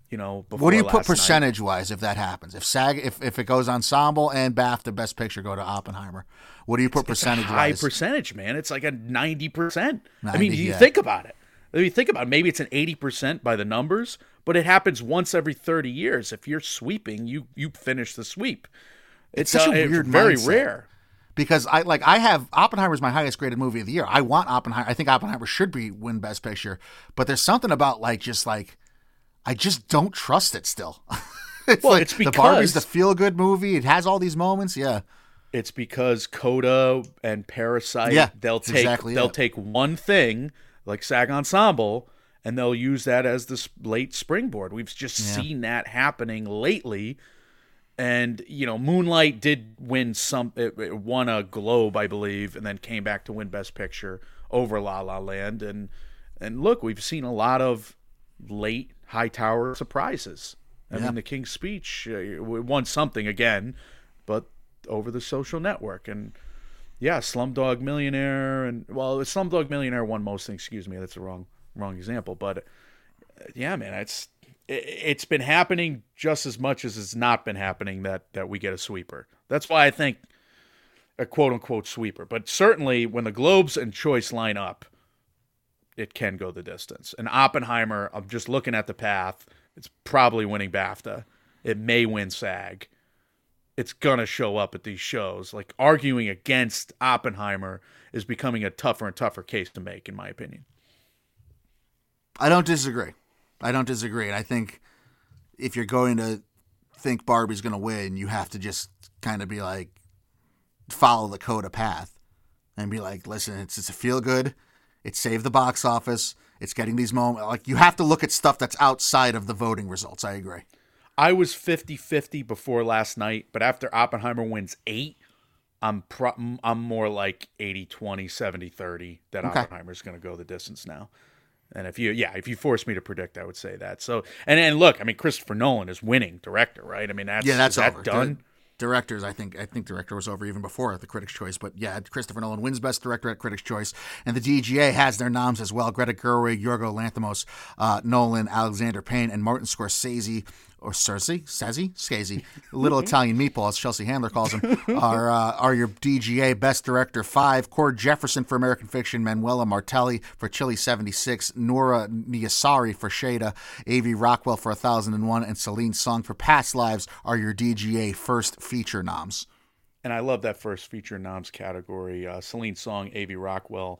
you know, before What do you put last night. percentage wise if that happens? If SAG, if, if it goes ensemble and BAFTA Best Picture go to Oppenheimer, what do you put It's a percentage high percentage, man. It's like a 90%. I 90, mean, you yeah. think about it. I mean, think about it. Maybe it's an 80% by the numbers, but it happens once every 30 years. If you're sweeping, you you finish the sweep. It's, such a it's weird very mindset. rare. because I like I have Oppenheimer's my highest graded movie of the year. I want Oppenheimer. I think Oppenheimer should be win Best Picture, but there's something about like just like I just don't trust it still. it's Well, like it's the Barbie's because- the feel good movie. It has all these moments. Yeah, It's because Coda and Parasite, Yeah, they'll take exactly they'll it. take one thing like SAG Ensemble and they'll use that as the s- late springboard. We've just Yeah. seen that happening lately. And you know, Moonlight did win some. It, it won a Globe, I believe, and then came back to win Best Picture over La La Land. And and look, we've seen a lot of late high tower surprises. I Yeah. mean, The King's Speech uh, won something again, but over the social network and yeah, Slumdog Millionaire and well, Slumdog Millionaire won most things. Excuse me, that's a wrong wrong example, but yeah, man, it's it, it's been happening just as much as it's not been happening that that we get a sweeper. That's why I think a quote unquote sweeper. But certainly when the Globes and Choice line up, it can go the distance. And Oppenheimer, I'm just looking at the path. It's probably winning BAFTA. It may win SAG. It's gonna show up at these shows. Like arguing against Oppenheimer is becoming a tougher and tougher case to make, in my opinion. I don't disagree. I don't disagree, and I think if you're going to think Barbie's to win, you have to just kind of be like follow the Coda path and be like, listen, it's it's a feel good. It saved the box office. It's getting these moments. Like you have to look at stuff that's outside of the voting results. I agree. I was 50-50 before last night, but after Oppenheimer wins 8, I'm pro- I'm more like 80-20, 70-30 that Okay. Oppenheimer's going to go the distance now. And if you yeah, if you force me to predict, I would say that. So and and look, I mean Christopher Nolan is winning director, right? I mean that's Yeah, that's is that over. done. Di- directors, I think I think director was over even before the Critics' Choice. But yeah, Christopher Nolan wins Best Director at Critics' Choice, and the DGA has their noms as well: Greta Gerwig, Yorgo Lanthimos, uh, Nolan, Alexander Payne, and Martin Scorsese. Or Cersei, Sezzi, Scazy, little Italian meatball, as Chelsea Handler calls him, are uh, are your DGA Best Director five. Cord Jefferson for American Fiction, Manuela Martelli for Chile seventy six, Nora Niasari for Shayda, A.V. Rockwell for thousand and one, and Celine Song for Past Lives are your DGA first feature noms. and I love that first feature noms category. Uh, Celine Song, A.V. Rockwell,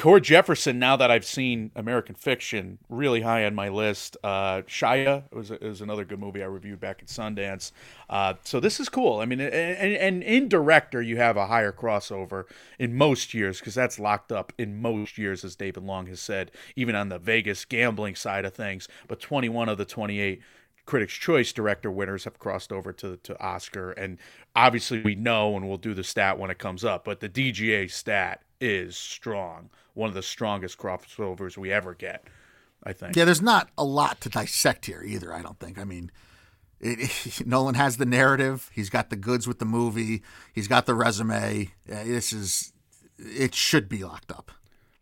Cord Jefferson. Now that I've seen American Fiction, really high on my list. Uh, Shia was, was another good movie I reviewed back at Sundance. Uh, so this is cool. I mean, and, and in director, you have a higher crossover in most years because that's locked up in most years, as David Long has said, even on the Vegas gambling side of things. But 21 of the 28 Critics' Choice director winners have crossed over to to Oscar, and obviously we know, and we'll do the stat when it comes up. But the DGA stat is strong, one of the strongest crossovers we ever get. I think. Yeah, there's not a lot to dissect here either. I don't think. I mean, It, Nolan has the narrative. He's got the goods with the movie. He's got the resume. Uh, this is. It should be locked up.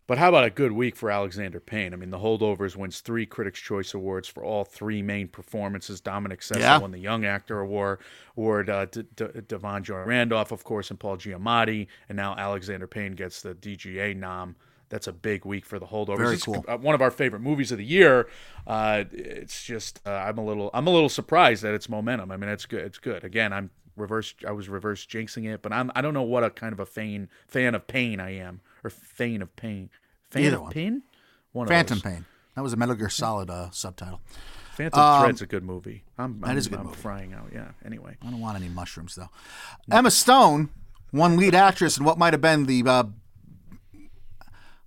But how about a good week for Alexander Payne? I mean, The Holdovers wins three Critics' Choice Awards for all three main performances. Dominic Sessa Yeah. won the Young Actor Award, award uh, D- D- Da'Vine Joy Randolph, of course, and Paul Giamatti. And now Alexander Payne gets the DGA nom. That's a big week for The Holdovers. Very It's cool. uh, one of our favorite movies of the year. Uh, it's just uh, I'm a little I'm a little surprised at its momentum. I mean, it's good. It's good. Again, I'm reverse. I was reverse jinxing it, but I'm I don't know what a kind of a fan fan of pain I am or fan of pain. Fan Either of one. pain. One Phantom. Pain. That was a Metal Gear Solid uh, subtitle. Phantom Thread's a good movie. I'm, I'm, Um, is a good I'm movie. frying out. Yeah. Anyway, I don't want any mushrooms though. Emma Stone one lead actress in what might have been the. Uh,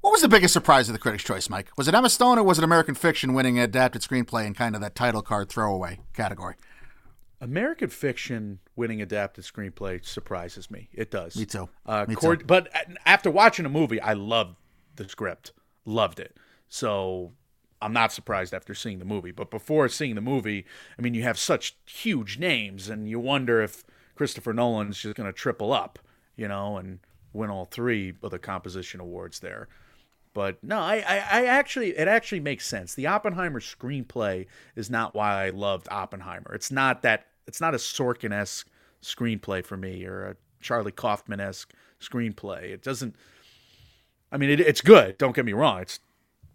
what was the biggest surprise of the Critics' Choice, Mike? Was it Emma Stone or was it American Fiction winning adapted screenplay in kind of that title card throwaway category? American Fiction winning adapted screenplay surprises me. It does. Me too. Uh, Me Cord- But after watching a movie, I loved the script. Loved it. So I'm not surprised after seeing the movie. But before seeing the movie, I mean, you have such huge names, and you wonder if Christopher Nolan's just going to triple up, you know, and win all three of the composition awards there. But no, I, I, I actually, it actually makes sense. The Oppenheimer screenplay is not why I loved Oppenheimer. It's not that, it's not a Sorkin esque screenplay for me or a Charlie Kaufman esque screenplay. It doesn't, I mean, it, it's good. Don't get me wrong. It's,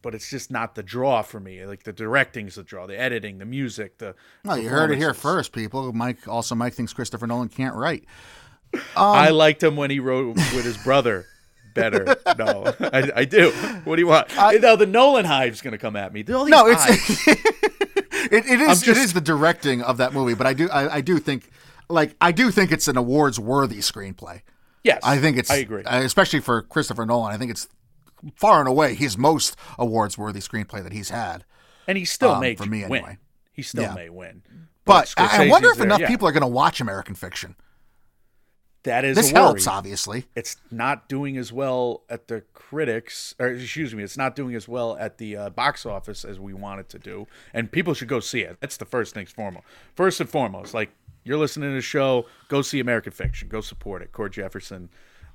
but it's just not the draw for me. Like the directing's the draw, the editing, the music, the. Well, you heard it here first, people. Mike also Mike thinks Christopher Nolan can't write. I um, liked him when he wrote with his brother better. No, I, I do. What do you want? now the Nolan hive's going to come at me. No, it's. it, it is just- it is the directing of that movie, but I do I, I do think like I do think it's an awards worthy screenplay. yes. I think it's I agree. especially for Christopher Nolan. I think it's far and away his most awards worthy screenplay that he's had. and he still um, may for me win. anyway. He still Yeah. may win. But I, I wonder if there. enough Yeah, people are going to watch American Fiction. That is This helps, obviously. It's not doing as well at the critics, or excuse me, it's not doing as well at the uh, box office as we want it to do. And people should go see it. That's the first things foremost. First and foremost, like you're listening to the show, go see American Fiction. Go support it. Cord Jefferson.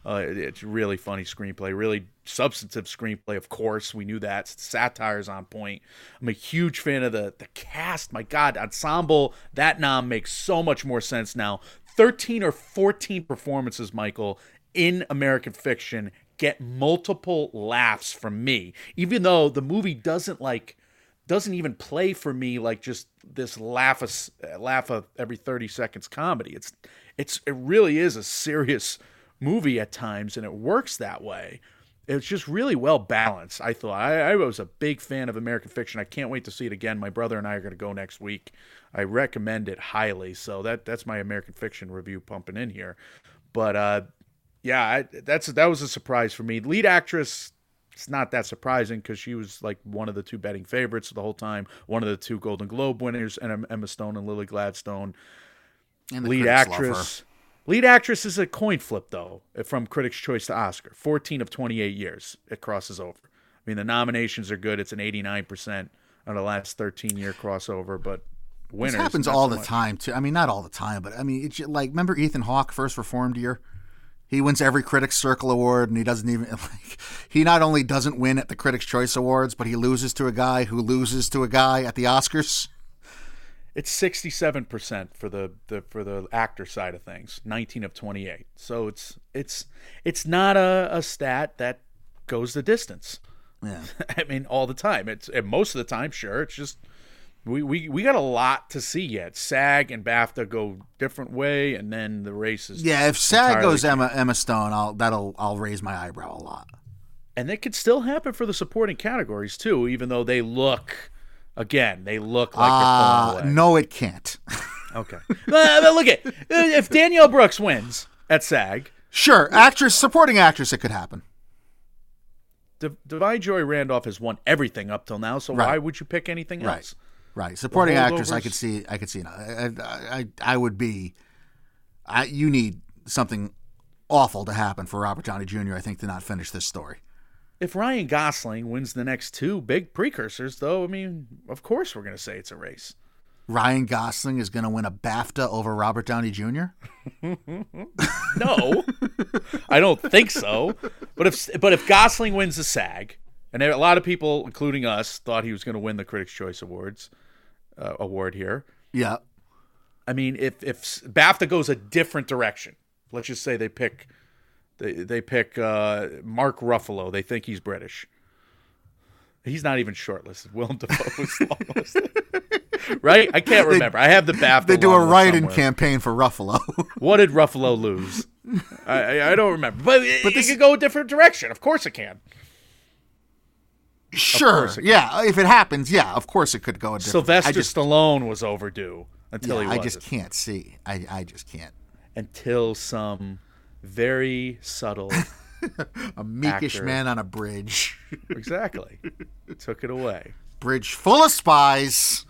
Uh, it- it's really funny screenplay, really substantive screenplay. Of course, we knew that satire's on point. I'm a huge fan of the the cast. My God, ensemble that nom makes so much more sense now. 13 or 14 performances, Michael, in American Fiction get multiple laughs from me, even though the movie doesn't like doesn't even play for me like just this laugh laugh a every 30 seconds comedy. It's it's it really is a serious movie at times and it works that way. It's just really well balanced. I thought I, I was a big fan of American Fiction. I can't wait to see it again. My brother and I are going to go next week. I recommend it highly. So that that's my American Fiction review pumping in here. But uh, yeah, I, that's that was a surprise for me. Lead actress, it's not that surprising because she was like one of the two betting favorites the whole time. One of the two Golden Globe winners, and Emma Stone and Lily Gladstone. And the Lead critics love her. actress. Lead actress is a coin flip though, from Critics' Choice to Oscar. Fourteen of twenty-eight years, it crosses over. I mean, the nominations are good. It's an eighty-nine percent on the last thirteen-year crossover, but winners This happens all so the much. time too. I mean, not all the time, but I mean, it's like remember Ethan Hawke first reformed year. He wins every Critics Circle Award, and he doesn't even like. He not only doesn't win at the Critics Choice Awards, but he loses to a guy who loses to a guy at the Oscars. It's sixty-seven percent for the, the for the actor side of things. Nineteen of twenty-eight. So it's it's it's not a, a stat that goes the distance. Yeah, I mean, all the time. It's most of the time, sure. It's just we, we we got a lot to see yet. SAG and BAFTA go different way, and then the races. yeah. If SAG goes Emma Emma Stone, I'll that'll I'll raise my eyebrow a lot. and it could still happen for the supporting categories too, even though they look. Again, they look like Uh, no, it can't. Okay, Uh, but look at if Danielle Brooks wins at SAG, sure, actress, supporting actress, it could happen. D- Da'Vine Joy Randolph has won everything up till now. So Right. why would you pick anything Right. else? Right, supporting actress, I could see. I could see. I, I, I, I would be. I, you need something awful to happen for Robert Downey Jr. I think to not finish this story. If Ryan Gosling wins the next two big precursors, though, I mean, of course we're going to say it's a race. Ryan Gosling is going to win a BAFTA over Robert Downey Jr.? No, I don't think so. But if but if Gosling wins the SAG, and a lot of people, including us, thought he was going to win the Critics' Choice Awards uh, award here. Yeah. I mean, if if BAFTA goes a different direction, let's just say they pick they they pick uh, Mark Ruffalo. They think he's British. He's not even shortlisted. Willem Dafoe is longlisted. right? I can't remember. I have the BAFTA. They do a write-in campaign for Ruffalo. What did Ruffalo lose? I, I I don't remember. But, but it could go a different direction. Of course it can. Sure. Yeah. If it happens, yeah, of course it could go a different. Sylvester I just, Stallone was overdue until yeah, he I wasn't. just can't see. I, I just can't. Until some very subtle. A meekish Actor. man on a bridge. exactly. Took it away. bridge full of spies.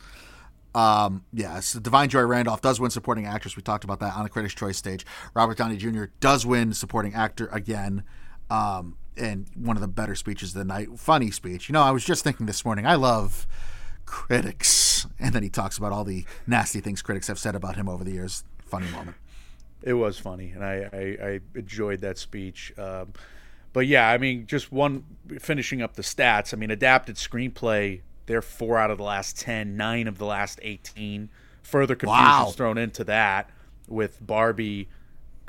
Um, yes, Da'Vine Joy Randolph does win supporting actress. We talked about that on the Critics' Choice stage. Robert Downey Jr. does win supporting actor again. Um, and one of the better speeches of the night. Funny speech. You know, I was just thinking this morning, I love critics. And then he talks about all the nasty things critics have said about him over the years. Funny moment. It was funny, and I, I, I enjoyed that speech. Um, but yeah, I mean, just one finishing up the stats. I mean, adapted screenplay. They're four out of the last ten, nine of the last eighteen. Further confusion Wow. thrown into that with Barbie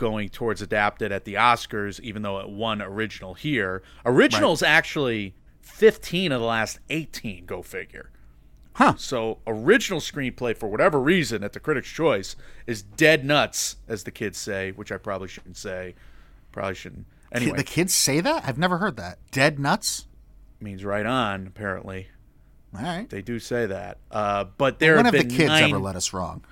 going towards adapted at the Oscars, even though it won original here. Original's actually fifteen of the last eighteen. Go figure. Huh. So original screenplay for whatever reason at the Critics' Choice is dead nuts, as the kids say, which I probably shouldn't say. Probably shouldn't. Anyway, The kids say that? I've never heard that. Dead nuts? means right on. Apparently, All right. they do say that. Uh, but there when have have the kids nine, ever let us wrong?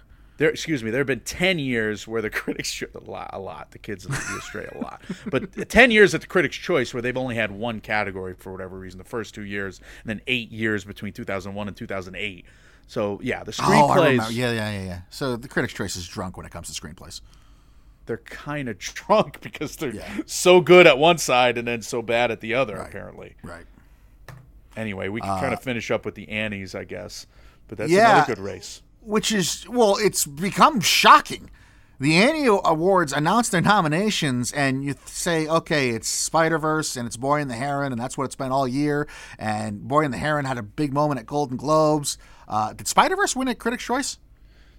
There. Excuse me. There have been ten years where the Critics' Choice a lot, a lot. The kids lead you astray a lot. But ten years at the Critics' Choice where they've only had one category for whatever reason. The first two years, and then eight years between 2001 and 2008. So yeah, the Oh, I remember. Yeah, yeah, yeah, yeah. So the Critics' Choice is drunk when it comes to screenplays. they're kind of drunk because they're Yeah. so good at one side and then so bad at the other apparently Right. anyway we can uh, kind of finish up with the annies i guess but that's Yeah. another good race which is well, it's become shocking. The Annie Awards announce their nominations, and you th- say, okay, it's Spider Verse and it's Boy and the Heron, and that's what it's been all year. And Boy and the Heron had a big moment at Golden Globes. Uh, did Spider Verse win at Critics' Choice?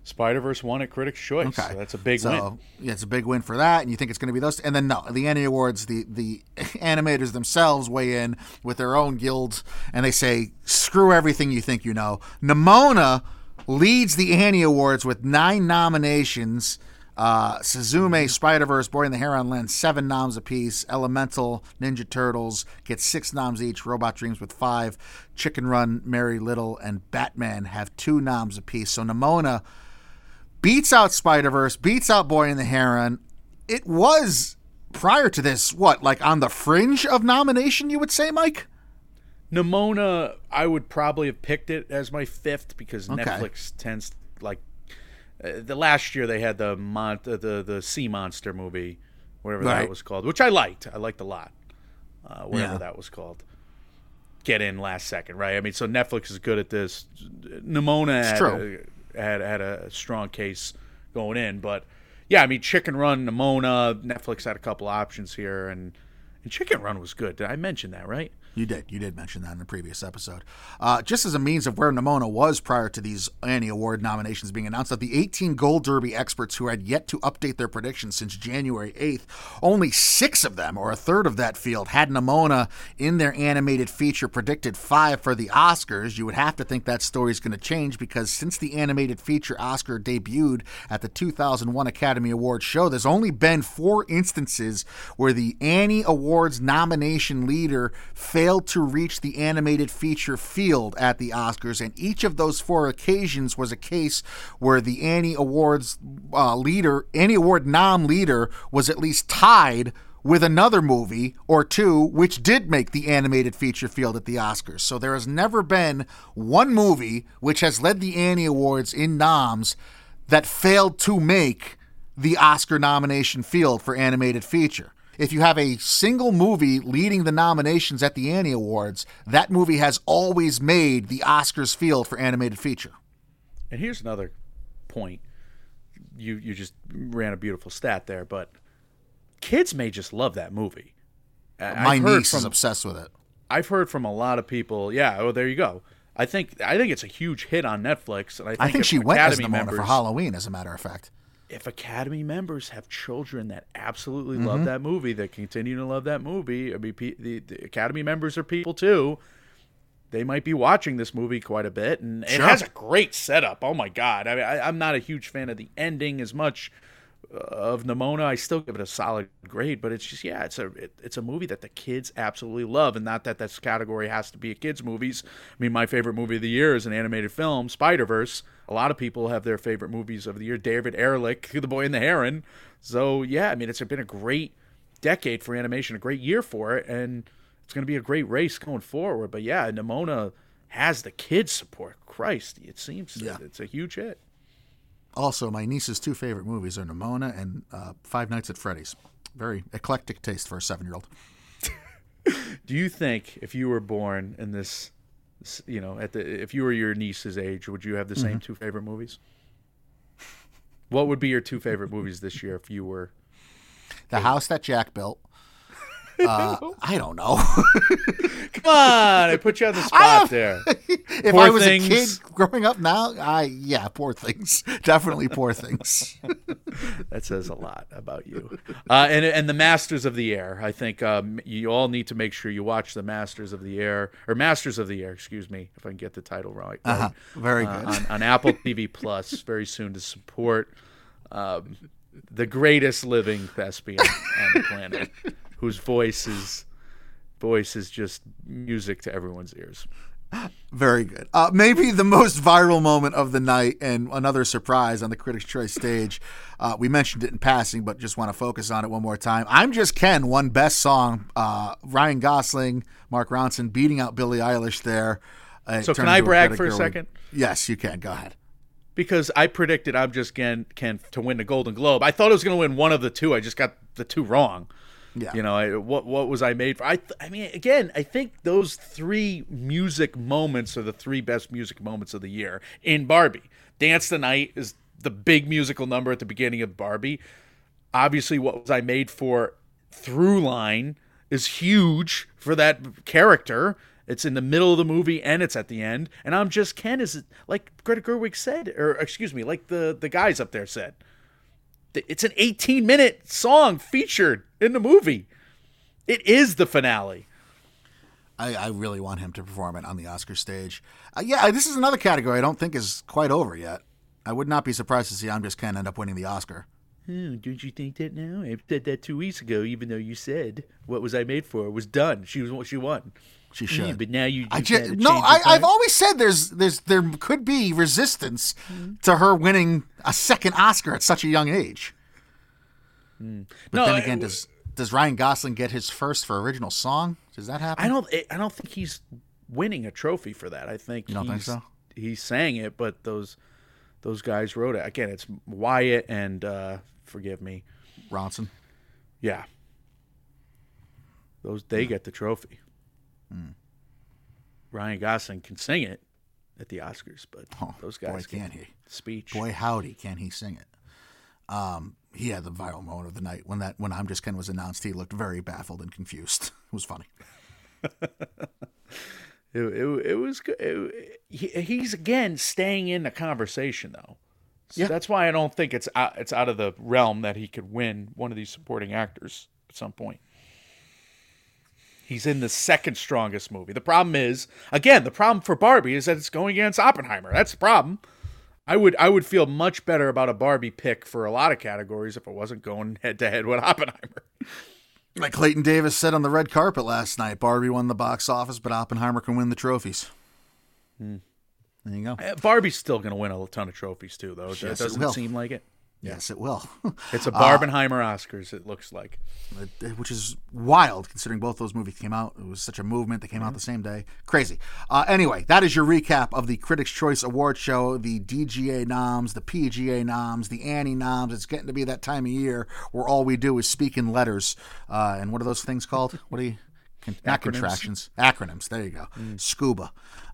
spider-verse won at critics choice so that's a big so, win Yeah, it's a big win for that, and you think it's going to be those. And then no, the Annie Awards, the the animators themselves weigh in with their own guilds, and they say, "Screw everything you think you know." Nimona leads the Annie Awards with nine nominations. Uh, Suzume, Spider Verse, Boy in the Heron Land, seven noms apiece. Elemental, Ninja Turtles get six noms each. Robot Dreams with five. Chicken Run, Merry Little, and Batman have two noms apiece. So Nimona beats out Spider Verse, beats out Boy in the Heron. It was prior to this, what, like on the fringe of nomination, you would say, Mike? Nimona, I would probably have picked it as my fifth because Okay. Netflix tends like uh, the last year they had the mon- uh, the the sea monster movie, whatever Right. that was called, which I liked. I liked a lot. Uh, whatever Yeah. that was called. Get in last second, right? I mean, so Netflix is good at this. Nimona had. A, had had a strong case going in, but yeah, I mean, Chicken Run, Nimona, Netflix had a couple options here, and and Chicken Run was good. Did I mention that right? You did. You did mention that in a previous episode. Uh, just as a means of where Nimona was prior to these Annie Award nominations being announced, of the 18 Gold Derby experts who had yet to update their predictions since January 8th, only six of them, or a third of that field, had Nimona in their animated feature predicted five for the Oscars. You would have to think that story is going to change because since the animated feature Oscar debuted at the 2001 Academy Awards show, there's only been four instances where the Annie Awards nomination leader failed to reach the animated feature field at the Oscars, and each of those four occasions was a case where the Annie Awards uh, leader, Annie Award nom leader, was at least tied with another movie or two which did make the animated feature field at the Oscars. So there has never been one movie which has led the Annie Awards in noms that failed to make the Oscar nomination field for animated feature. If you have a single movie leading the nominations at the Annie Awards, that movie has always made the Oscars field for animated feature. and here's another point. You you just ran a beautiful stat there, but kids may just love that movie. My I've niece is obsessed with it. I've heard from a lot of people. Yeah, oh, there you go. I think I think it's a huge hit on Netflix, and I think, I think she went as Academy Nimona for Halloween, as a matter of fact. If Academy members have children that absolutely Mm-hmm. love that movie, that continue to love that movie, I mean, pe- the, the Academy members are people too. They might be watching this movie quite a bit, and Sure. it has a great setup. Oh my god! I mean, I, I'm not a huge fan of the ending as much of Nimona. I still give it a solid grade, but it's just yeah, it's a it, it's a movie that the kids absolutely love, and not that this category has to be a kids movies. I mean, my favorite movie of the year is an animated film, Spider Verse. A lot of people have their favorite movies of the year. David Ehrlich, The Boy and the Heron. So yeah, I mean, it's been a great decade for animation, a great year for it, and it's going to be a great race going forward. But yeah, Nimona has the kids support. Christ, it seems Yeah. it's a huge hit. Also, my niece's two favorite movies are Nimona and uh, Five Nights at Freddy's. Very eclectic taste for a seven-year-old. Do you think if you were born in this, this- you know, at the if you were your niece's age, would you have the same two favorite movies? What would be your two favorite movies this year if you were? The house that Jack built. Uh, I don't know. Come on, I put you on the spot there. if Poor I was Things. a kid growing up now, I yeah, poor things. Definitely poor things. That says a lot about you. Uh, and and the Masters of the Air. I think um, you all need to make sure you watch the Masters of the Air or Masters of the Air. Excuse me, if I can get the title right. Uh-huh. Very uh, good. on, on Apple TV Plus very soon to support um, the greatest living thespian on the planet, whose voice is voice is just music to everyone's ears. Very good. Uh, maybe the most viral moment of the night, and another surprise on the Critics' Choice stage. Uh, we mentioned it in passing, but just want to focus on it one more time. I'm Just Ken won Best Song. Uh, Ryan Gosling, Mark Ronson beating out Billie Eilish there. Uh, So can I brag Greta for a second? Yes, you can. Go ahead. because I predicted I'm just Ken, Ken to win the Golden Globe. I thought I was going to win one of the two. I just got the two wrong. Yeah. You know, I, what what was I made for? I I mean, again, I think those three music moments are the three best music moments of the year in Barbie. Dance the Night is the big musical number at the beginning of Barbie. Obviously, what was I made for? Through line is huge for that character. It's in the middle of the movie and it's at the end. And I'm just Ken is like Greta Gerwig said, or excuse me, like the the guys up there said. It's an 18 minute song featured in the movie. It is the finale. I, I really want him to perform it on the Oscar stage. Uh, yeah, this is another category I don't think is quite over yet. I would not be surprised to see I'm Just Ken end up winning the Oscar. Oh, don't you think that now? I said that two weeks ago, even though you said what was I made for was done. She was she won. She Yeah, should. but now you. I just, no, I, I've always said there's there's there could be resistance to her winning a second Oscar at such a young age. But Hmm. No, then I- again, does does Ryan Gosling get his first for original song? Does that happen? I don't. I don't think he's winning a trophy for that. I think You don't think he's, so? He sang it, but those those guys wrote it. Again, it's Wyatt and uh, forgive me. Ronson. Yeah, those they get the trophy. Hmm. Ryan Gosling can sing it at the Oscars, but Oh, those boy, guys can get he. speech. Boy, howdy, can he sing it? Um, he had the viral moment of the night when that when I'm Just Ken was announced. He looked very baffled and confused. It was funny. It, it, it was good. It- he, he's again staying in the conversation though. So Yeah. that's why I don't think it's out, it's out of the realm that he could win one of these supporting actors at some point. He's in the second strongest movie. The problem is, again, the problem for Barbie is that it's going against Oppenheimer. That's the problem. I would I would feel much better about a Barbie pick for a lot of categories if it wasn't going head to head with Oppenheimer. Like Clayton Davis said on the red carpet last night, Barbie won the box office, but Oppenheimer can win the trophies. Hmm. There you go. Uh, Barbie's still going to win a ton of trophies too, though. Yes, it it doesn't will. seem like it. Yes, it will. It's a Barbenheimer Oscars. It looks like. which is wild considering both those movies came out. It was such a movement. They came out the same day. Crazy. Uh, anyway, that is your recap of the Critics' Choice Award Show, the DGA noms, the PGA noms, the Annie noms. It's getting to be that time of year where all we do is speak in letters. Uh, and what are those things called? What are you? Con- not contractions, acronyms. There you go. Scuba.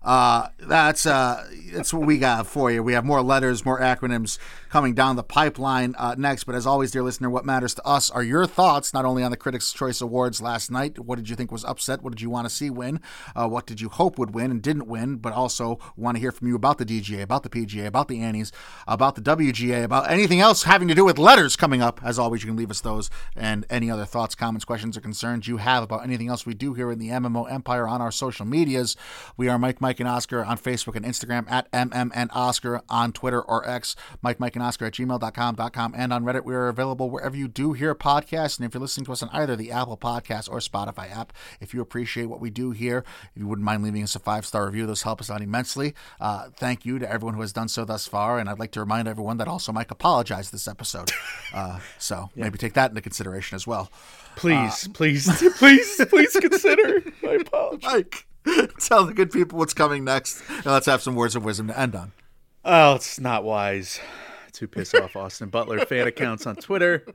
Uh, that's uh, that's what we got for you. We have more letters, more acronyms coming down the pipeline uh, next. But as always, dear listener, what matters to us are your thoughts, not only on the Critics' Choice Awards last night. What did you think was upset? What did you want to see win? Uh, what did you hope would win and didn't win? But also want to hear from you about the DGA, about the PGA, about the Annies, about the WGA, about anything else having to do with letters coming up. As always, you can leave us those and any other thoughts, comments, questions, or concerns you have about anything else we do here in the MMO Empire on our social medias. We are Mike, Mike, and Oscar on Facebook and Instagram at MM and Oscar on Twitter or X, Mike, Mike, and Oscar at gmail.com, .com, and on Reddit. We are available wherever you do hear podcasts. And if you're listening to us on either the Apple Podcast or Spotify app, if you appreciate what we do here, if you wouldn't mind leaving us a five star review, those help us out immensely. Uh, thank you to everyone who has done so thus far. And I'd like to remind everyone that also Mike apologized this episode. Uh, so maybe take that into consideration as well. Please, please, please, please consider my apology. Mike, tell the good people what's coming next. And let's have some words of wisdom to end on. Oh, it's not wise to piss off Austin Butler fan accounts on Twitter.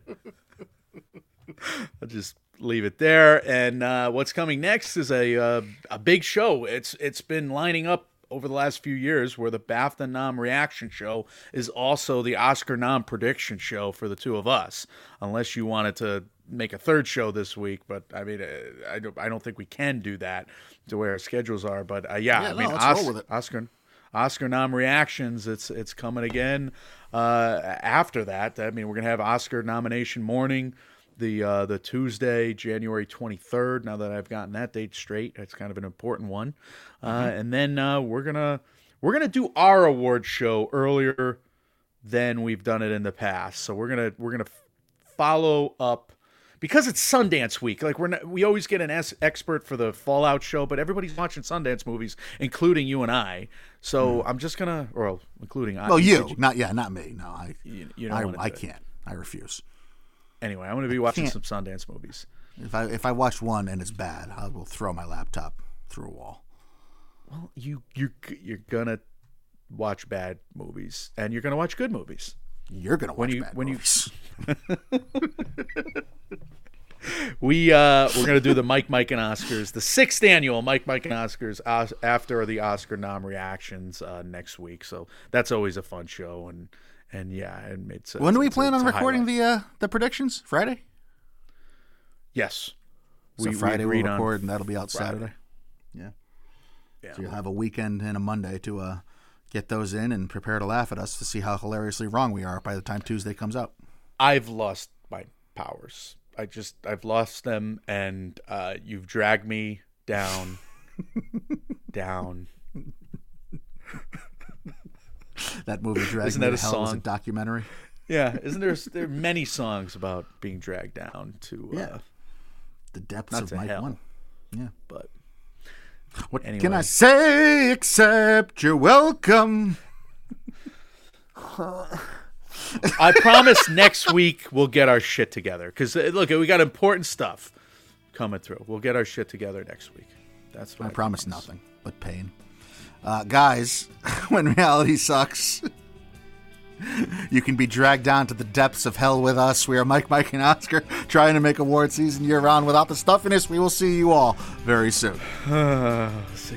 I'll just leave it there. And uh, what's coming next is a uh, a big show. It's it's been lining up over the last few years where the BAFTA nom reaction show is also the Oscar nom prediction show for the two of us. Unless you wanted to make a third show this week, but I mean, uh, I don't I don't think we can do that to where our schedules are. But uh, yeah, Yeah, I no, mean, let's Os- with it. Oscar Oscar nom reactions. It's it's coming again. Uh, after that, I mean, we're gonna have Oscar nomination morning, the uh, the Tuesday, January twenty third. Now that I've gotten that date straight, it's kind of an important one. Uh, Mm-hmm. and then uh, we're gonna we're gonna do our award show earlier than we've done it in the past. So we're gonna we're gonna follow up because it's Sundance week. Like we're not, we always get an es- expert for the Fallout show, but everybody's watching Sundance movies, including you and I. So hmm. I'm just gonna, or including I. Well, said you, not yeah, not me. No, I, You, you I, I can't. I refuse. Anyway, I'm gonna be watching some Sundance movies. If I if I watch one and it's bad, I will throw my laptop through a wall. Well, you you you're gonna watch bad movies, and you're gonna watch good movies. You're gonna When you- when you- We uh we're gonna do the Mike Mike and Oscars, the sixth annual Mike Mike and Oscars os- after the Oscar nom reactions uh, next week. So that's always a fun show, and and yeah, and it's when do we plan on recording highlight. the uh, the predictions? Friday. Yes, So we Friday we'll record, and that'll be out Friday. Saturday. Yeah. Yeah. So you'll have a weekend and a Monday to uh, get those in and prepare to laugh at us to see how hilariously wrong we are by the time Tuesday comes out. I've lost my powers. I just I've lost them, and uh, you've dragged me down, down. That movie Dragged Isn't that to a Hell is a documentary. Yeah, isn't there there are many songs about being dragged down to? Uh, Yeah. The depths of Mike hell. One. Yeah. But What can I say except you're welcome? I promise next week we'll get our shit together. Because look, we got important stuff coming through. We'll get our shit together next week. That's what I promise nothing but pain. Uh, guys, when reality sucks, you can be dragged down to the depths of hell with us. We are Mike, Mike, and Oscar trying to make award season year round without the stuffiness. We will see you all very soon. See.